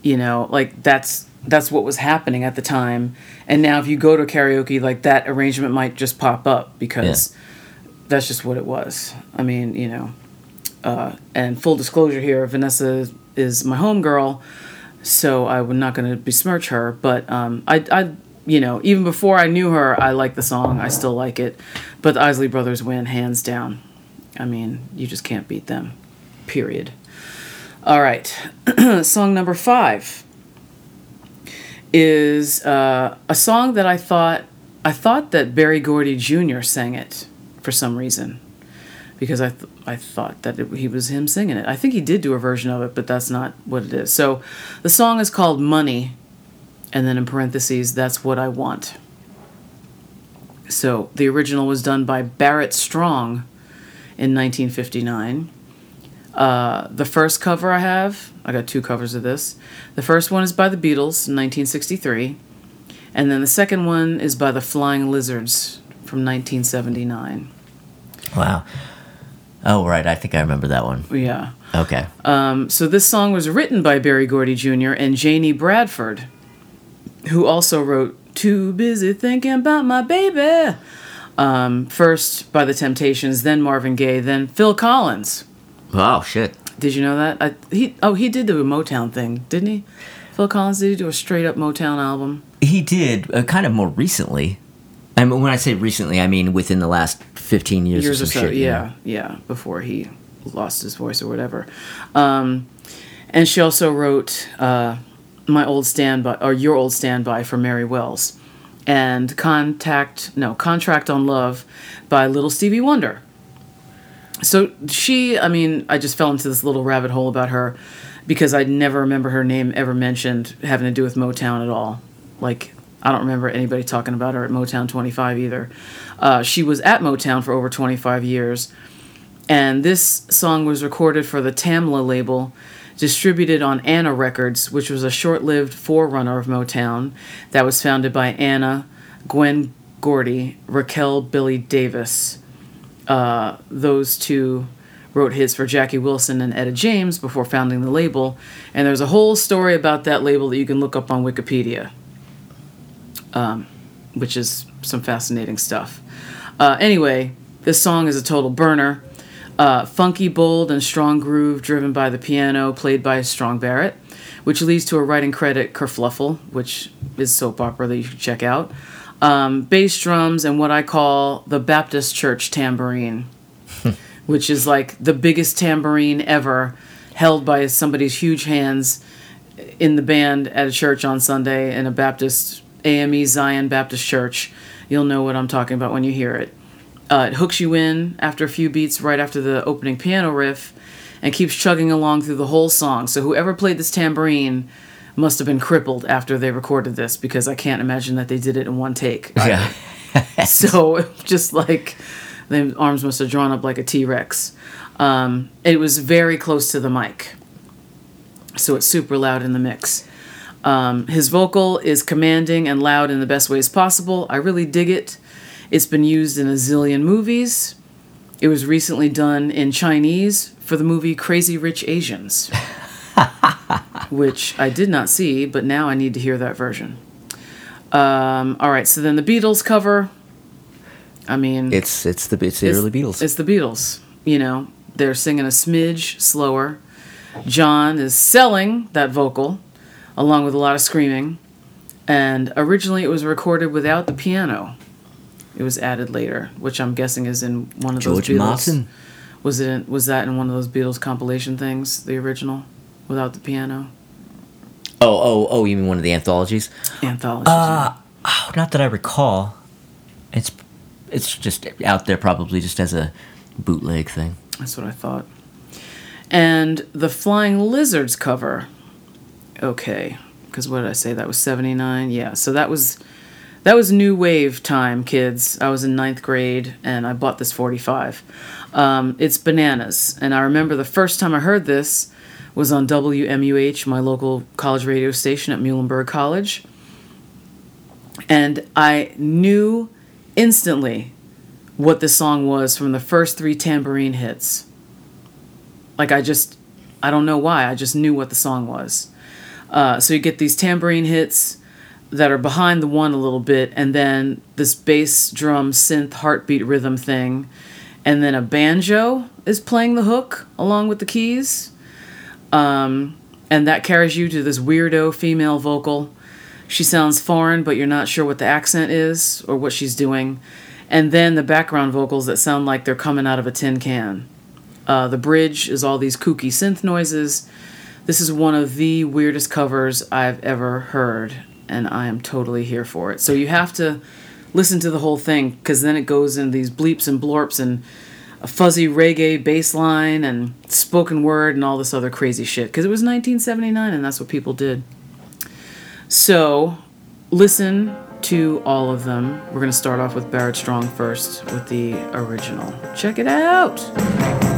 you know, like that's that's what was happening at the time. And now, if you go to karaoke, like that arrangement might just pop up because that's just what it was. I mean, you know, uh, and full disclosure here, Vanessa is my homegirl, so I'm not going to besmirch her. But um, I, I, you know, even before I knew her, I like the song. I still like it. But the Isley Brothers win hands down. I mean, you just can't beat them. Period. All right, <clears throat> song number five is uh, a song that I thought I thought that Berry Gordy Jr. sang it for some reason because I th- I thought that it, he was him singing it. I think he did do a version of it, but that's not what it is. So the song is called Money, and then in parentheses, that's what I want. So the original was done by Barrett Strong in 1959. Uh, the first cover I have, I got two covers of this. The first one is by the Beatles in 1963, and then the second one is by the Flying Lizards from 1979. Wow. Oh right, I think I remember that one. Yeah. Okay. Um, so this song was written by Berry Gordy Jr. and Janie Bradford, who also wrote "Too Busy Thinking About My Baby." Um, first by the Temptations, then Marvin Gaye, then Phil Collins. Wow, shit. Did you know that? I, he oh he did the Motown thing, didn't he? Phil Collins did he do a straight up Motown album? He did uh, kind of more recently. I mean, when I say recently, I mean within the last fifteen years, years or or so. shit. yeah, know? yeah, before he lost his voice or whatever. Um, and she also wrote uh, my old standby or your old standby for Mary Wells, and contact no contract on love by Little Stevie Wonder. So she, I mean, I just fell into this little rabbit hole about her because I never remember her name ever mentioned having to do with Motown at all. Like, I don't remember anybody talking about her at Motown 25 either. Uh, she was at Motown for over 25 years, and this song was recorded for the Tamla label, distributed on Anna Records, which was a short lived forerunner of Motown that was founded by Anna, Gwen Gordy, Roquel Billy Davis uh, those two wrote hits for Jackie Wilson and Etta James before founding the label. And there's a whole story about that label that you can look up on Wikipedia, um, which is some fascinating stuff. Uh, anyway, this song is a total burner. Uh, funky, bold, and strong groove driven by the piano played by Strong Barrett, which leads to a writing credit, Kerfluffle, which is soap opera that you should check out. Um, bass drums and what I call the Baptist church tambourine, <laughs> which is like the biggest tambourine ever held by somebody's huge hands in the band at a church on Sunday in a Baptist AME Zion Baptist church. You'll know what I'm talking about when you hear it. Uh, it hooks you in after a few beats right after the opening piano riff and keeps chugging along through the whole song. So whoever played this tambourine must have been crippled after they recorded this because I can't imagine that they did it in one take. Yeah. <laughs> <laughs> so just like the arms must have drawn up like a T-Rex. Um, it was very close to the mic. So it's super loud in the mix. Um, his vocal is commanding and loud in the best ways possible. I really dig it. It's been used in a zillion movies. It was recently done in Chinese for the movie Crazy Rich Asians, <laughs> <laughs> which I did not see, but now I need to hear that version. Um, all right, so then the Beatles cover. I mean, It's it's the it's the early Beatles. it's the Beatles. You know, they're singing a smidge slower. John is selling that vocal, along with a lot of screaming. And originally, it was recorded without the piano. It was added later, which I'm guessing is in one of George those Beatles. Martin. Was it? In, was that in one of those Beatles compilation things, the original, without the piano Oh, oh, oh! You mean one of the anthologies? Anthologies. Uh, oh, not that I recall. It's it's just out there, probably just as a bootleg thing. That's what I thought. And the Flying Lizards cover. Okay, because what did I say? That was seventy nine. Yeah, so that was that was new wave time, kids. I was in ninth grade, and I bought this forty five. Um, it's bananas, and I remember the first time I heard this was on WMUH, my local college radio station at Muhlenberg College, and I knew instantly what this song was from the first three tambourine hits. Like I just, I don't know why. I just knew what the song was. Uh, so you get these tambourine hits that are behind the one a little bit, and then this bass drum synth heartbeat rhythm thing, and then a banjo is playing the hook along with the keys, um, and that carries you to this weirdo female vocal. She sounds foreign, but you're not sure what the accent is or what she's doing, and then the background vocals that sound like they're coming out of a tin can. Uh, the bridge is all these kooky synth noises. This is one of the weirdest covers I've ever heard, and I am totally here for it. So you have to listen to the whole thing because then it goes in these bleeps and blorps and a fuzzy reggae bass line and spoken word and all this other crazy shit because it was 1979 and that's what people did. So listen to all of them. We're going to start off with Barrett Strong first with the original. Check it out.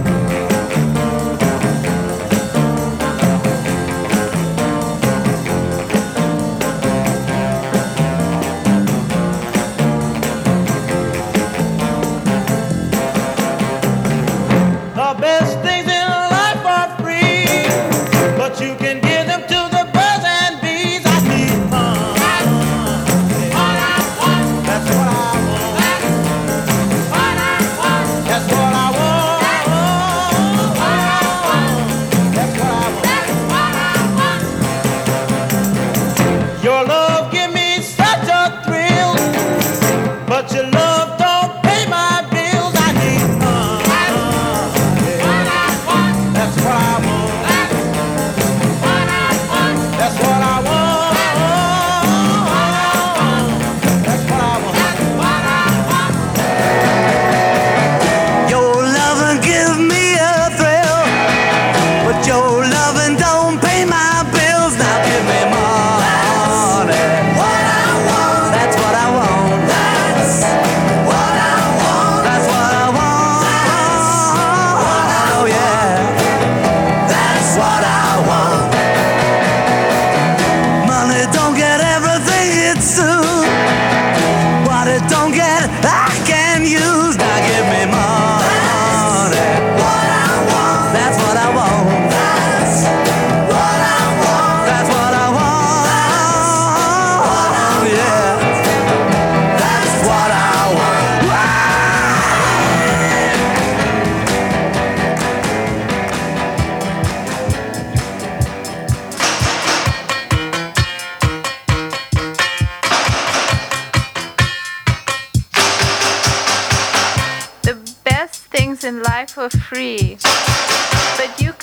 Don't get, I can use. Now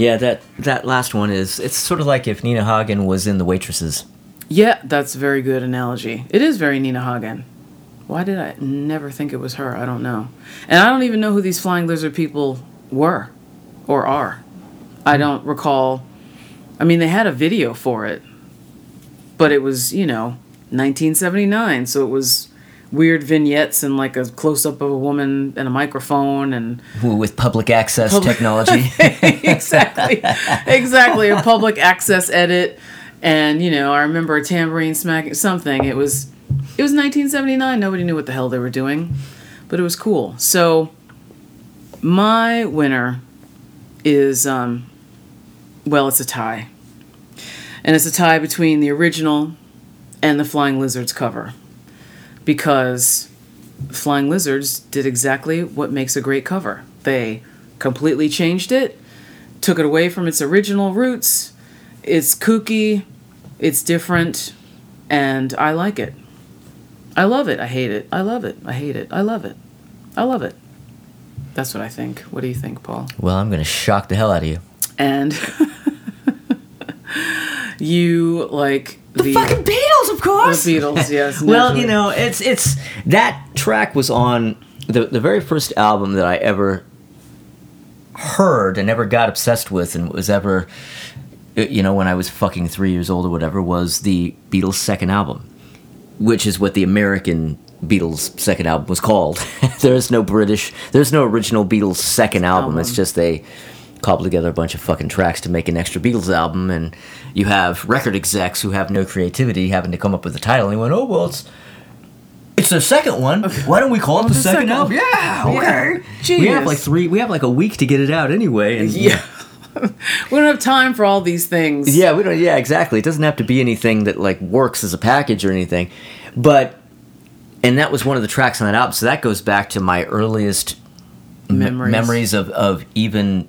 Yeah, that that last one is it's sort of like if Nina Hagen was in The Waitresses. Yeah, that's a very good analogy. It is very Nina Hagen. Why did I never think it was her? I don't know. And I don't even know who these flying lizard people were or are. I hmm. don't recall I mean, they had a video for it, but it was, you know, 1979, so it was weird vignettes and like a close up of a woman and a microphone and with public access Public- technology. <laughs> exactly, exactly a public access edit, and you know, I remember a tambourine smacking something. It was, it was 1979. Nobody knew what the hell they were doing, but it was cool. So, my winner is, um, well, it's a tie, and it's a tie between the original and the Flying Lizards cover, because Flying Lizards did exactly what makes a great cover. They completely changed it, took it away from its original roots. It's kooky, it's different, and I like it. I love it. I hate it. I love it. I hate it. I love it. I love it. That's what I think. What do you think, Paul? well, I'm gonna shock the hell out of you. And <laughs> you like the, fucking Beatles, of course. the. Beatles, <laughs> yes. well, you know, it's it's that track was on the the very first album that I ever heard and ever got obsessed with and was ever uh, you know when I was fucking 3 years old or whatever was the Beatles second album which is what the American Beatles second album was called. <laughs> there's no British, there's no original Beatles second album. It's just they cobbled together a bunch of fucking tracks to make an extra Beatles album, and you have record execs who have no creativity having to come up with the title. And he went, "Oh well, it's it's the second one. Why don't we call it the, the second, second album? Yeah, okay. Yeah. We have like three. We have like a week to get it out anyway. And Yeah. <laughs> we don't have time for all these things. Yeah, we don't. Yeah, exactly. It doesn't have to be anything that like works as a package or anything, but and that was one of the tracks on that album. So that goes back to my earliest me- Memories. memories of of even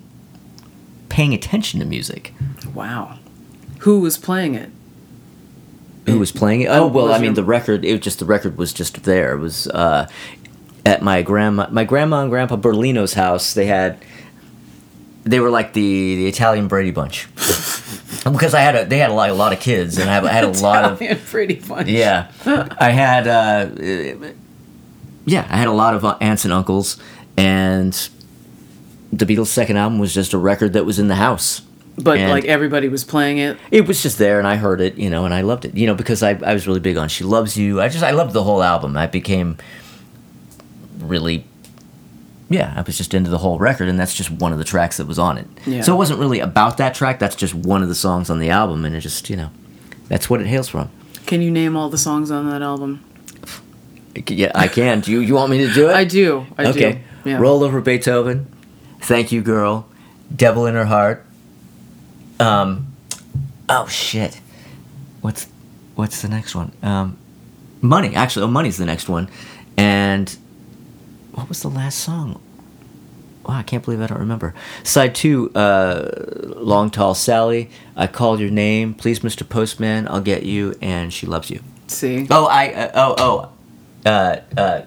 paying attention to music. Wow. Who was playing it? Who was playing it? Oh well, I mean the record. It was just the record was just there. It was uh, at my grandma, my grandma and grandpa Berlino's house. They had. They were like the, the Italian Brady Bunch, <laughs> because I had a they had a lot, a lot of kids and I had, I had a lot of Italian pretty funny. Yeah, I had. Uh, yeah, I had a lot of uh, aunts and uncles, and the Beatles' second album was just a record that was in the house. But And- like everybody was playing it. It was just there, and I heard it, you know, and I loved it, you know, because I, I was really big on "She Loves You." I just I loved the whole album. I became really, yeah, I was just into the whole record, and that's just one of the tracks that was on it. Yeah. So it wasn't really about that track. That's just one of the songs on the album, and it just you know, that's what it hails from. Can you name all the songs on that album? Yeah, I can. Do you you want me to do it? I do. I okay. do. Yeah. Roll over Beethoven. Thank you, girl. Devil in her heart. Um. Oh shit. What's what's the next one? Um, money. Actually, oh, money's the next one. And what was the last song? Wow, I can't believe I don't remember. Side two, uh, Long Tall Sally. I called your name, please, Mr. Postman. I'll get you, and she loves you. See. Oh, I. Uh, oh, oh. Uh, uh.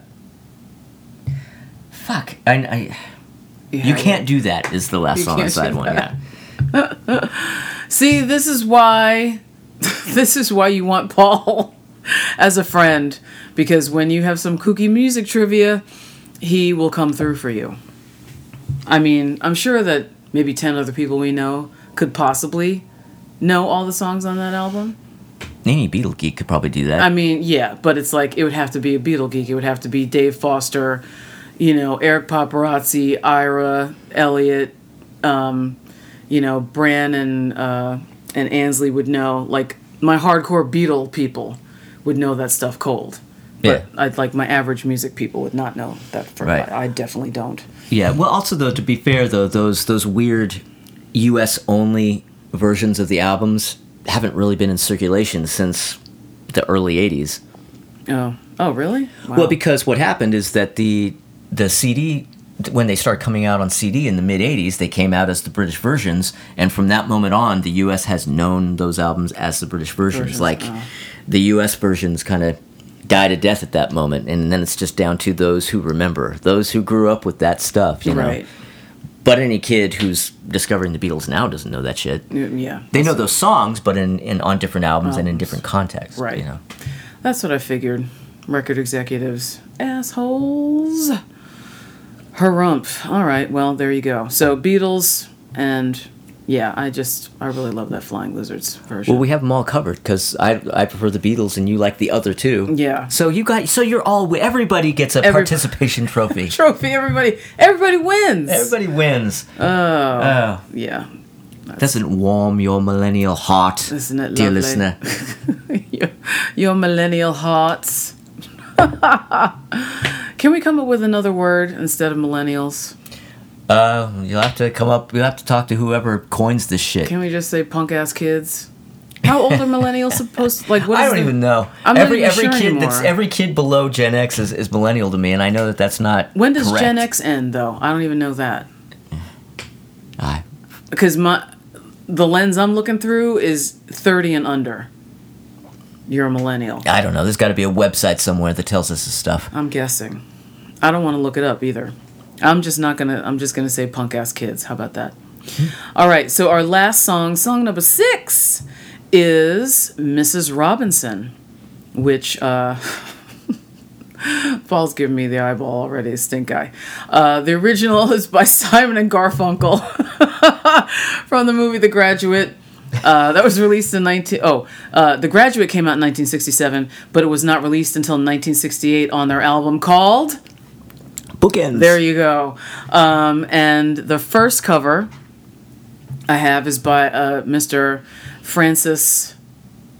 Fuck. I. I Yeah, you can't do that. Is the last You song on side one? that. Yeah. <laughs> See, this is why <laughs> this is why you want Paul <laughs> as a friend because when you have some kooky music trivia, he will come through for you. I mean, I'm sure that maybe 10 other people we know could possibly know all the songs on that album. Any Beatle geek could probably do that. I mean, yeah, but it's like it would have to be a Beatle geek. It would have to be Dave Foster, you know, Eric Paparazzi, Ira, Elliot, um, you know, Bran and uh, and Ansley would know. Like my hardcore Beatle people would know that stuff cold. But Yeah. I'd like my average music people would not know that. For Right. I, I definitely don't. Yeah. Well, also though, to be fair though, those those weird U.S. only versions of the albums haven't really been in circulation since the early '80s. Oh, oh, really? Wow. Well, because what happened is that the the CD when they started coming out on CD in the mid '80s, they came out as the British versions, and from that moment on, the U.S. has known those albums as the British versions. Versions, like oh. the U.S. versions kind of died a death at that moment, and then it's just down to those who remember, those who grew up with that stuff, you know. right? But any kid who's discovering the Beatles now doesn't know that shit. Mm, yeah. They know those songs, but in, in on different albums and in different contexts. Right. You know. That's what I figured. Record executives. Assholes. Harumph. All right, well, there you go. So, Beatles and Yeah, I just I really love that Flying Lizards version. Well, we have them all covered because I I prefer the Beatles and you like the other two. Yeah. So you got so you're all everybody gets a Every- participation trophy. <laughs> trophy. Everybody, everybody wins. Everybody wins. Oh, Oh, yeah. doesn't warm your millennial heart, Isn't it dear lovely? listener. <laughs> your, your millennial hearts. <laughs> Can we come up with another word instead of millennials? Uh, you'll have to come up. You'll have to talk to whoever coins this shit. Can we just say punk ass kids? How old are millennials supposed? to, <laughs> Like what? I don't the- even know. I'm not every even every sure kid that's anymore. every kid below Gen X is, is millennial to me, and I know that that's not. When does correct. Gen X end though? I don't even know that I, because my the lens I'm looking through is 30 and under. You're a millennial. I don't know. There's got to be a website somewhere that tells us this stuff. I'm guessing. I don't want to look it up either. I'm just not gonna. I'm just gonna say punk ass kids. How about that? All right. So our last song, song number six, is Mrs. Robinson, which uh, <laughs> Paul's giving me the eyeball already. Stink eye. Uh, the original <laughs> is by Simon and Garfunkel <laughs> from the movie The Graduate. Uh, that was released in 19 oh uh, the graduate came out in 1967 but it was not released until 1968 on their album called Bookends. there you go. Um, and the first cover I have is by uh, Mr. Francis.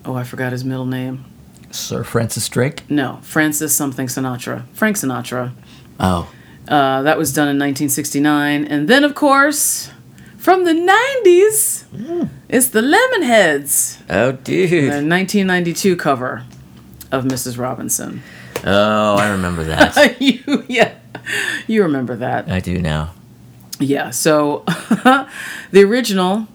Oh, I forgot his middle name. Sir Francis Drake. No, Francis something Sinatra. Frank Sinatra. Oh, Uh, that was done in 1969. And then, of course, from the 90s, it's the Lemonheads. oh, The dude. 1992 cover of Mrs. Robinson. Oh, I remember that. <laughs> you, yeah, <laughs> you remember that. I do now. Yeah, so <laughs> the original.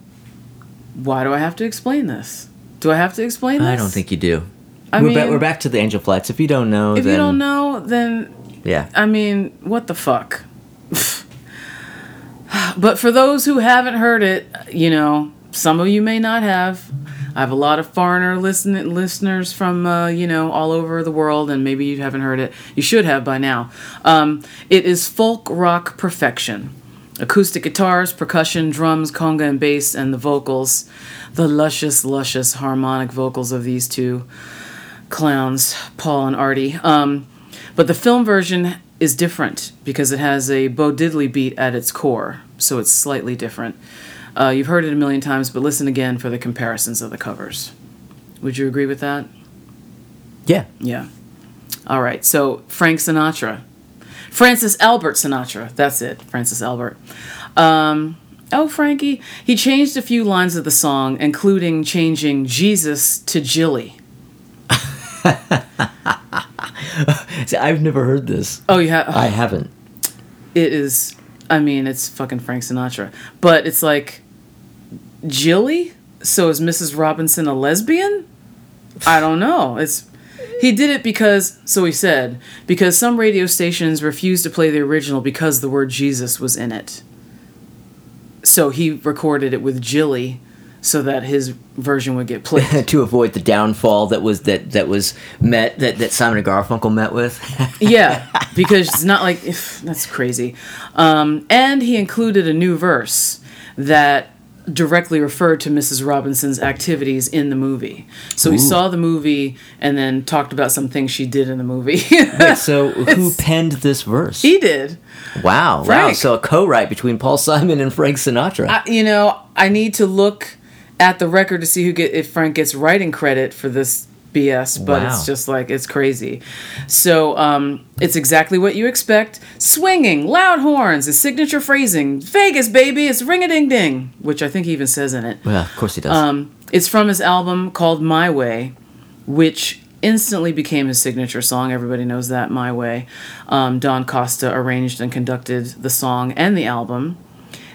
Why do I have to explain this? Do I have to explain this? I don't think you do. I we're, mean, ba- we're back to the Angel Flats. If you don't know, if then you don't know, then yeah. I mean, what the fuck? <sighs> but for those who haven't heard it, you know, some of you may not have. I have a lot of foreigner listen- listeners from, uh, you know, all over the world, and maybe you haven't heard it. You should have by now. Um, it is folk rock perfection. Acoustic guitars, percussion, drums, conga, and bass, and the vocals. The luscious, luscious harmonic vocals of these two clowns, Paul and Artie. Um, but the film version is different because it has a Bo Diddley beat at its core, so it's slightly different. Uh, you've heard it a million times, but listen again for the comparisons of the covers. Would you agree with that? Yeah. Yeah. All right. So Frank Sinatra, Francis Albert Sinatra. That's it. Francis Albert. Um, oh, Frankie. He changed a few lines of the song, including changing Jesus to Jilly. <laughs> See, I've never heard this. Oh, you have. I haven't. it is i mean it's fucking frank sinatra. But it's like jilly? So is mrs robinson a lesbian? I don't know. It's he did it because so he said because some radio stations refused to play the original because the word jesus was in it. So he recorded it with jilly so that his version would get played <laughs> to avoid the downfall that was that that was met that, that Simon and Garfunkel met with. <laughs> yeah, because it's not like if, that's crazy. Um, and he included a new verse that directly referred to Mrs. Robinson's activities in the movie. So he saw the movie and then talked about some things she did in the movie. <laughs> Wait, so who penned this verse? he did. wow, wow. So a co-write between Paul Simon and Frank Sinatra. I, you know, I need to look at the record to see who get if Frank gets writing credit for this BS, but Wow. it's just like it's crazy. So um, it's exactly what you expect: swinging, loud horns, his signature phrasing, Vegas baby, it's ring a ding ding, which I think he even says in it. well, of course he does. Um, it's from his album called My Way, which instantly became his signature song. Everybody knows that, My Way. Um, Don Costa arranged and conducted the song and the album.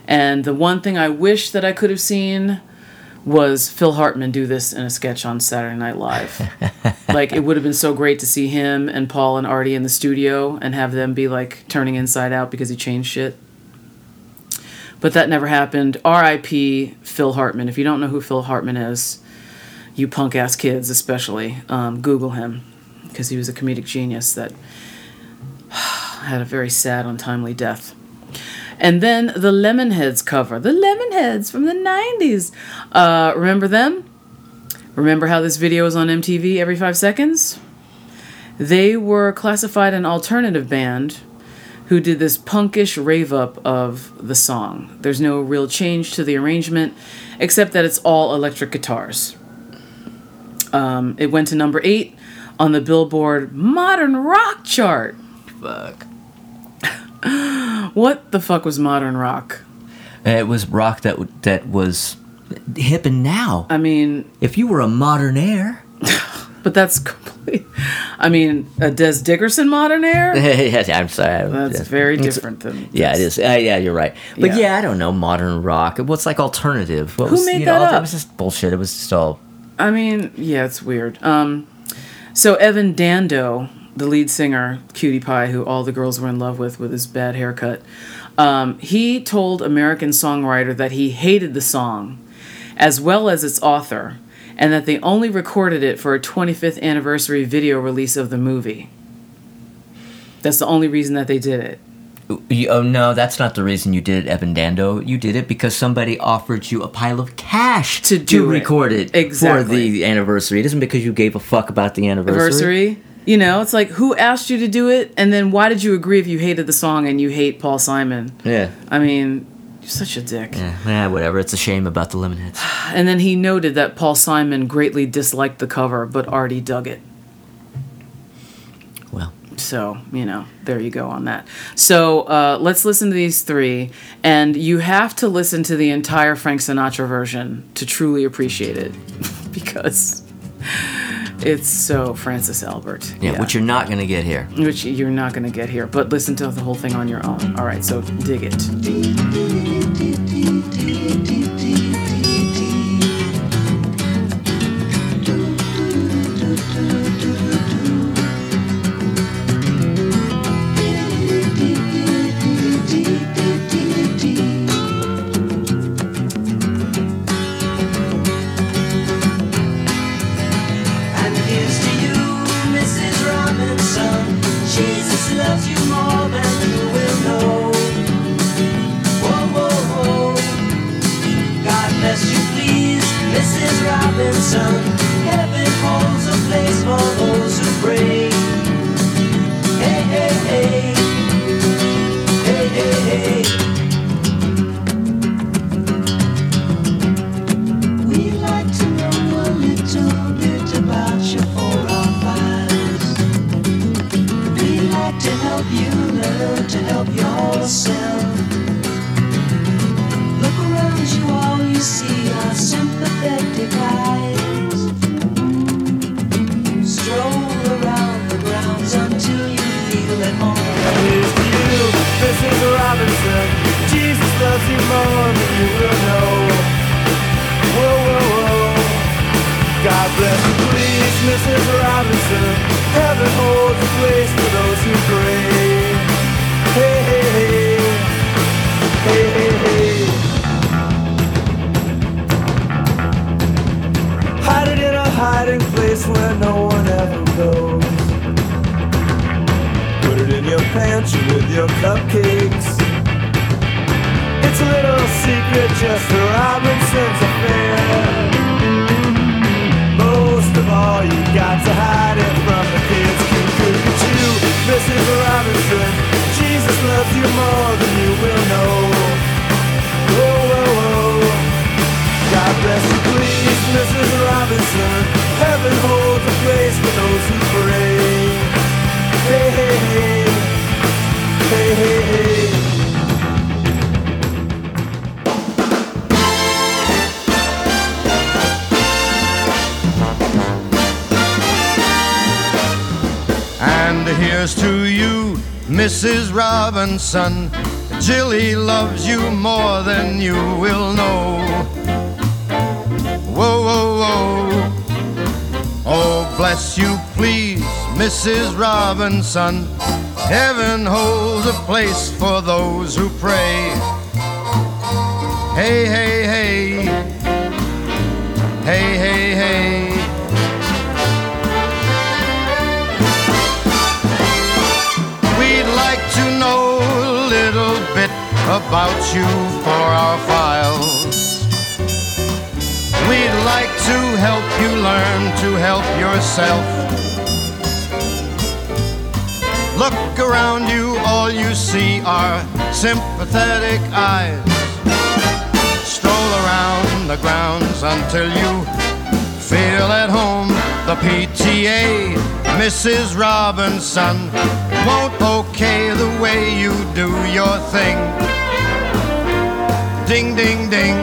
And the one thing I wish that I could have seen was Phil Hartman do this in a sketch on Saturday Night Live. <laughs> like, it would have been so great to see him and Paul and Artie in the studio and have them be like turning inside out because he changed shit. But that never happened. R.I.P. Phil Hartman. If you don't know who Phil Hartman is, you punk ass kids especially, um, Google him because he was a comedic genius that <sighs> had a very sad, untimely death. And then the Lemonheads cover, the Lemonheads from the 90s. Uh, remember them? Remember how this video was on MTV every five seconds? They were classified an alternative band who did this punkish rave up of the song. There's no real change to the arrangement, except that it's all electric guitars. Um, it went to number eight on the Billboard Modern Rock chart. Fuck. <gasps> What the fuck was modern rock? It was rock that that was hip and now. I mean, If you were a modern air, <laughs> but that's complete. I mean, a Des Dickerson modern air? <laughs> yes, I'm sorry. That's Yes. very different than. Yeah, it is. Uh, yeah, you're right. But Yeah. yeah. I don't know modern rock. What's like alternative? What Who was, made you know, that all- up? It was just bullshit. It was just all. I mean, yeah, it's weird. Um, so Evan Dando, the lead singer, Cutie Pie, who all the girls were in love with with his bad haircut, um, he told American Songwriter that he hated the song, as well as its author, and that they only recorded it for a 25th anniversary video release of the movie. That's the only reason that they did it. You, oh no, that's not the reason you did it, Evan Dando. You did it because somebody offered you a pile of cash To do it. record it for Exactly. the anniversary. It isn't because you gave a fuck about the anniversary. Anniversary. You know, it's like who asked you to do it, and then why did you agree if you hated the song and you hate Paul Simon? Yeah. I mean, you're such a dick. Yeah, eh, whatever. It's a shame about the Lemonheads. <sighs> And then he noted that Paul Simon greatly disliked the cover, but Artie dug it. Well, So, you know, there you go on that. So, uh, let's listen to these three. And you have to listen to the entire Frank Sinatra version to truly appreciate it <laughs> because it's so Francis Albert. yeah, which you're not gonna get here. which you're not going to get here, but listen to the whole thing on your own. All right, so dig it. Mrs. Robinson. Jilly loves you more than you will know. Whoa, whoa, whoa. Oh, bless you, please, Mrs. Robinson. Heaven holds a place for those who pray. Hey, hey, hey. Hey, hey, hey. About you for our files. We'd like to help you learn to help yourself. Look around you, all you see are sympathetic eyes. Stroll around the grounds until you feel at home. The PTA, Mrs. Robinson, won't okay the way you do your thing. Ding, ding, ding.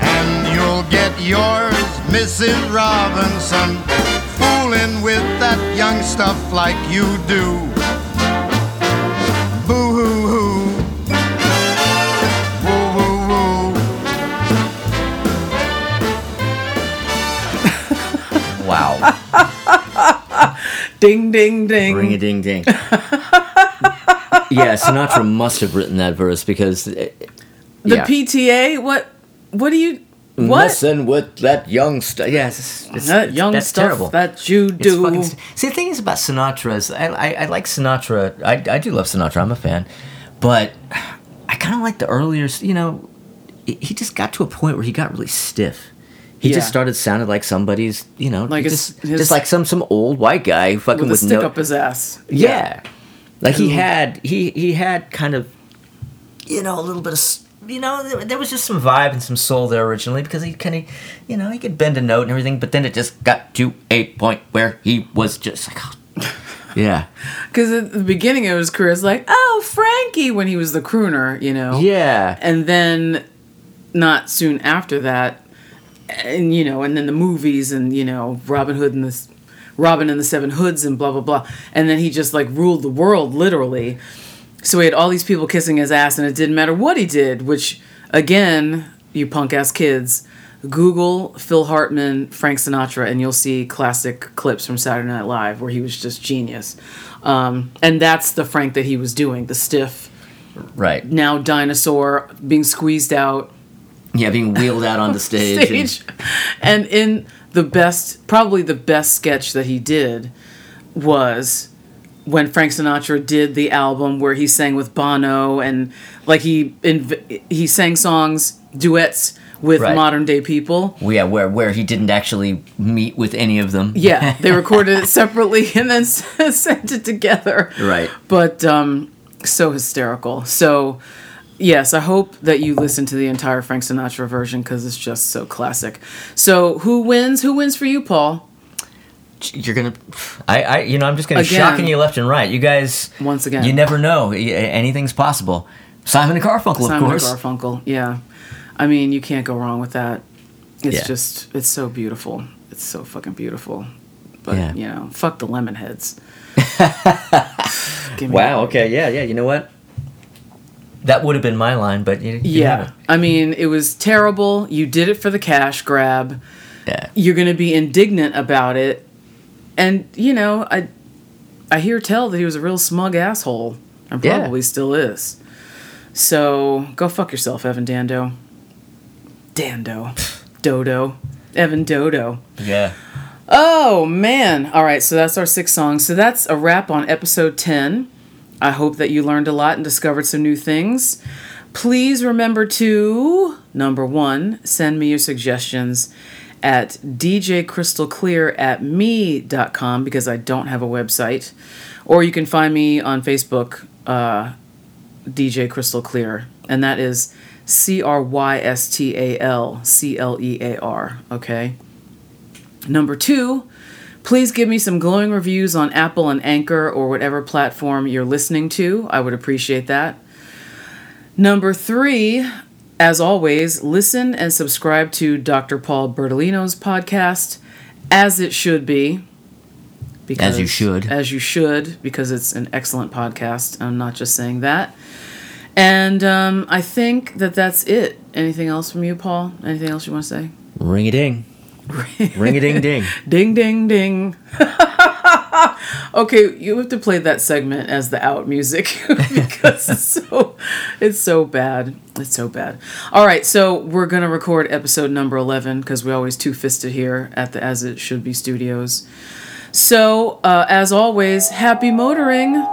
And you'll get yours, Mrs. Robinson, fooling with that young stuff like you do. Boo hoo hoo. Woo woo woo. Wow. <laughs> Ding, ding, ding. Ring a ding ding. <laughs> yeah, Sinatra must have written that verse because The yeah. PTA. What? What do you? What? Messing with that young stuff. Yeah, it's, it's, that it's- young that's stuff terrible. that you It's do. fucking st- See, the thing is about Sinatra is I, I, I like Sinatra. I, I do love Sinatra. I'm a fan, but I kind of like the earlier. You know, he he just got to a point where he got really stiff. He Yeah. just started sounding like somebody's. You know, Like just, his- just like some some old white guy fucking with a with, stick no. up his ass. yeah. like he had he he had kind of, you know, a little bit of. You know, there, there was just some vibe and some soul there originally because he kind of, you know, he could bend a note and everything, but then it just got to a point where he was just like, oh. <laughs> yeah, Because at the beginning of his career, it's like, oh, Frankie, when he was the crooner, you know. yeah, And then, not soon after that, and you know, and then the movies, and you know, Robin Hood and the Robin and the Seven Hoods, and blah blah blah. And then he just like ruled the world literally. So he had all these people kissing his ass, and it didn't matter what he did. Which, again, you punk ass kids, Google Phil Hartman, Frank Sinatra, and you'll see classic clips from Saturday Night Live where he was just genius. Um, and that's the Frank that he was doing, the stiff, right, now dinosaur, being squeezed out yeah, being wheeled out on the <laughs> stage. and- stage. And in the best, probably the best sketch that he did was when Frank Sinatra did the album where he sang with Bono and like he inv- he sang songs duets with Right. modern day people. Yeah, where where he didn't actually meet with any of them. Yeah, <laughs> they recorded it separately and then <laughs> sent it together. Right. But um, so hysterical. So yes, I hope that you listen to the entire Frank Sinatra version because it's just so classic. So who wins? Who wins for you, Paul? You're gonna, I, I, you know, I'm just gonna Again. shocking you left and right. You guys, Once again. you never know. Anything's possible. Simon and Garfunkel, Simon of course. and Garfunkel. Yeah, I mean you can't go wrong with that. It's Yeah. just it's so beautiful. It's so fucking beautiful. But Yeah. you know, fuck the Lemonheads. <laughs> Wow. Okay. Yeah. Yeah. You know what? That would have been my line, but you, you Yeah. I mean, it was terrible. You did it for the cash grab. Yeah. You're going to be indignant about it. And, you know, I I hear tell that he was a real smug asshole and Yeah. probably still is. So, go fuck yourself, Evan Dando. Dando. <sighs> Dodo. Evan Dodo. Yeah. Oh man. All right, so that's our six songs. So that's a wrap on episode 10. I hope that you learned a lot and discovered some new things. Please remember to number 1, send me your suggestions at djcrystalclear at me.com because I don't have a website. Or you can find me on Facebook, uh, DJ Crystal Clear, and that is C R Y S T A L C L E A R. Okay. Number two, please give me some glowing reviews on Apple and Anchor or whatever platform you're listening to. I would appreciate that. Number three, as always, listen and subscribe to Dr. Paul Bertolino's podcast, As It Should Be. Because, As you should. As you should, because it's an excellent podcast. I'm not just saying that. And um, I think that that's it. Anything else from you, Paul? Anything else you want to say? Ring a ding. <laughs> Ring a ding ding. Ding ding <laughs> ding. Okay, you have to play that segment as the out music <laughs> because it's so it's so bad. It's so bad. All right, so we're to record episode number 11 because we always two-fisted here at the As It Should Be Studios. So, uh, as always, happy motoring.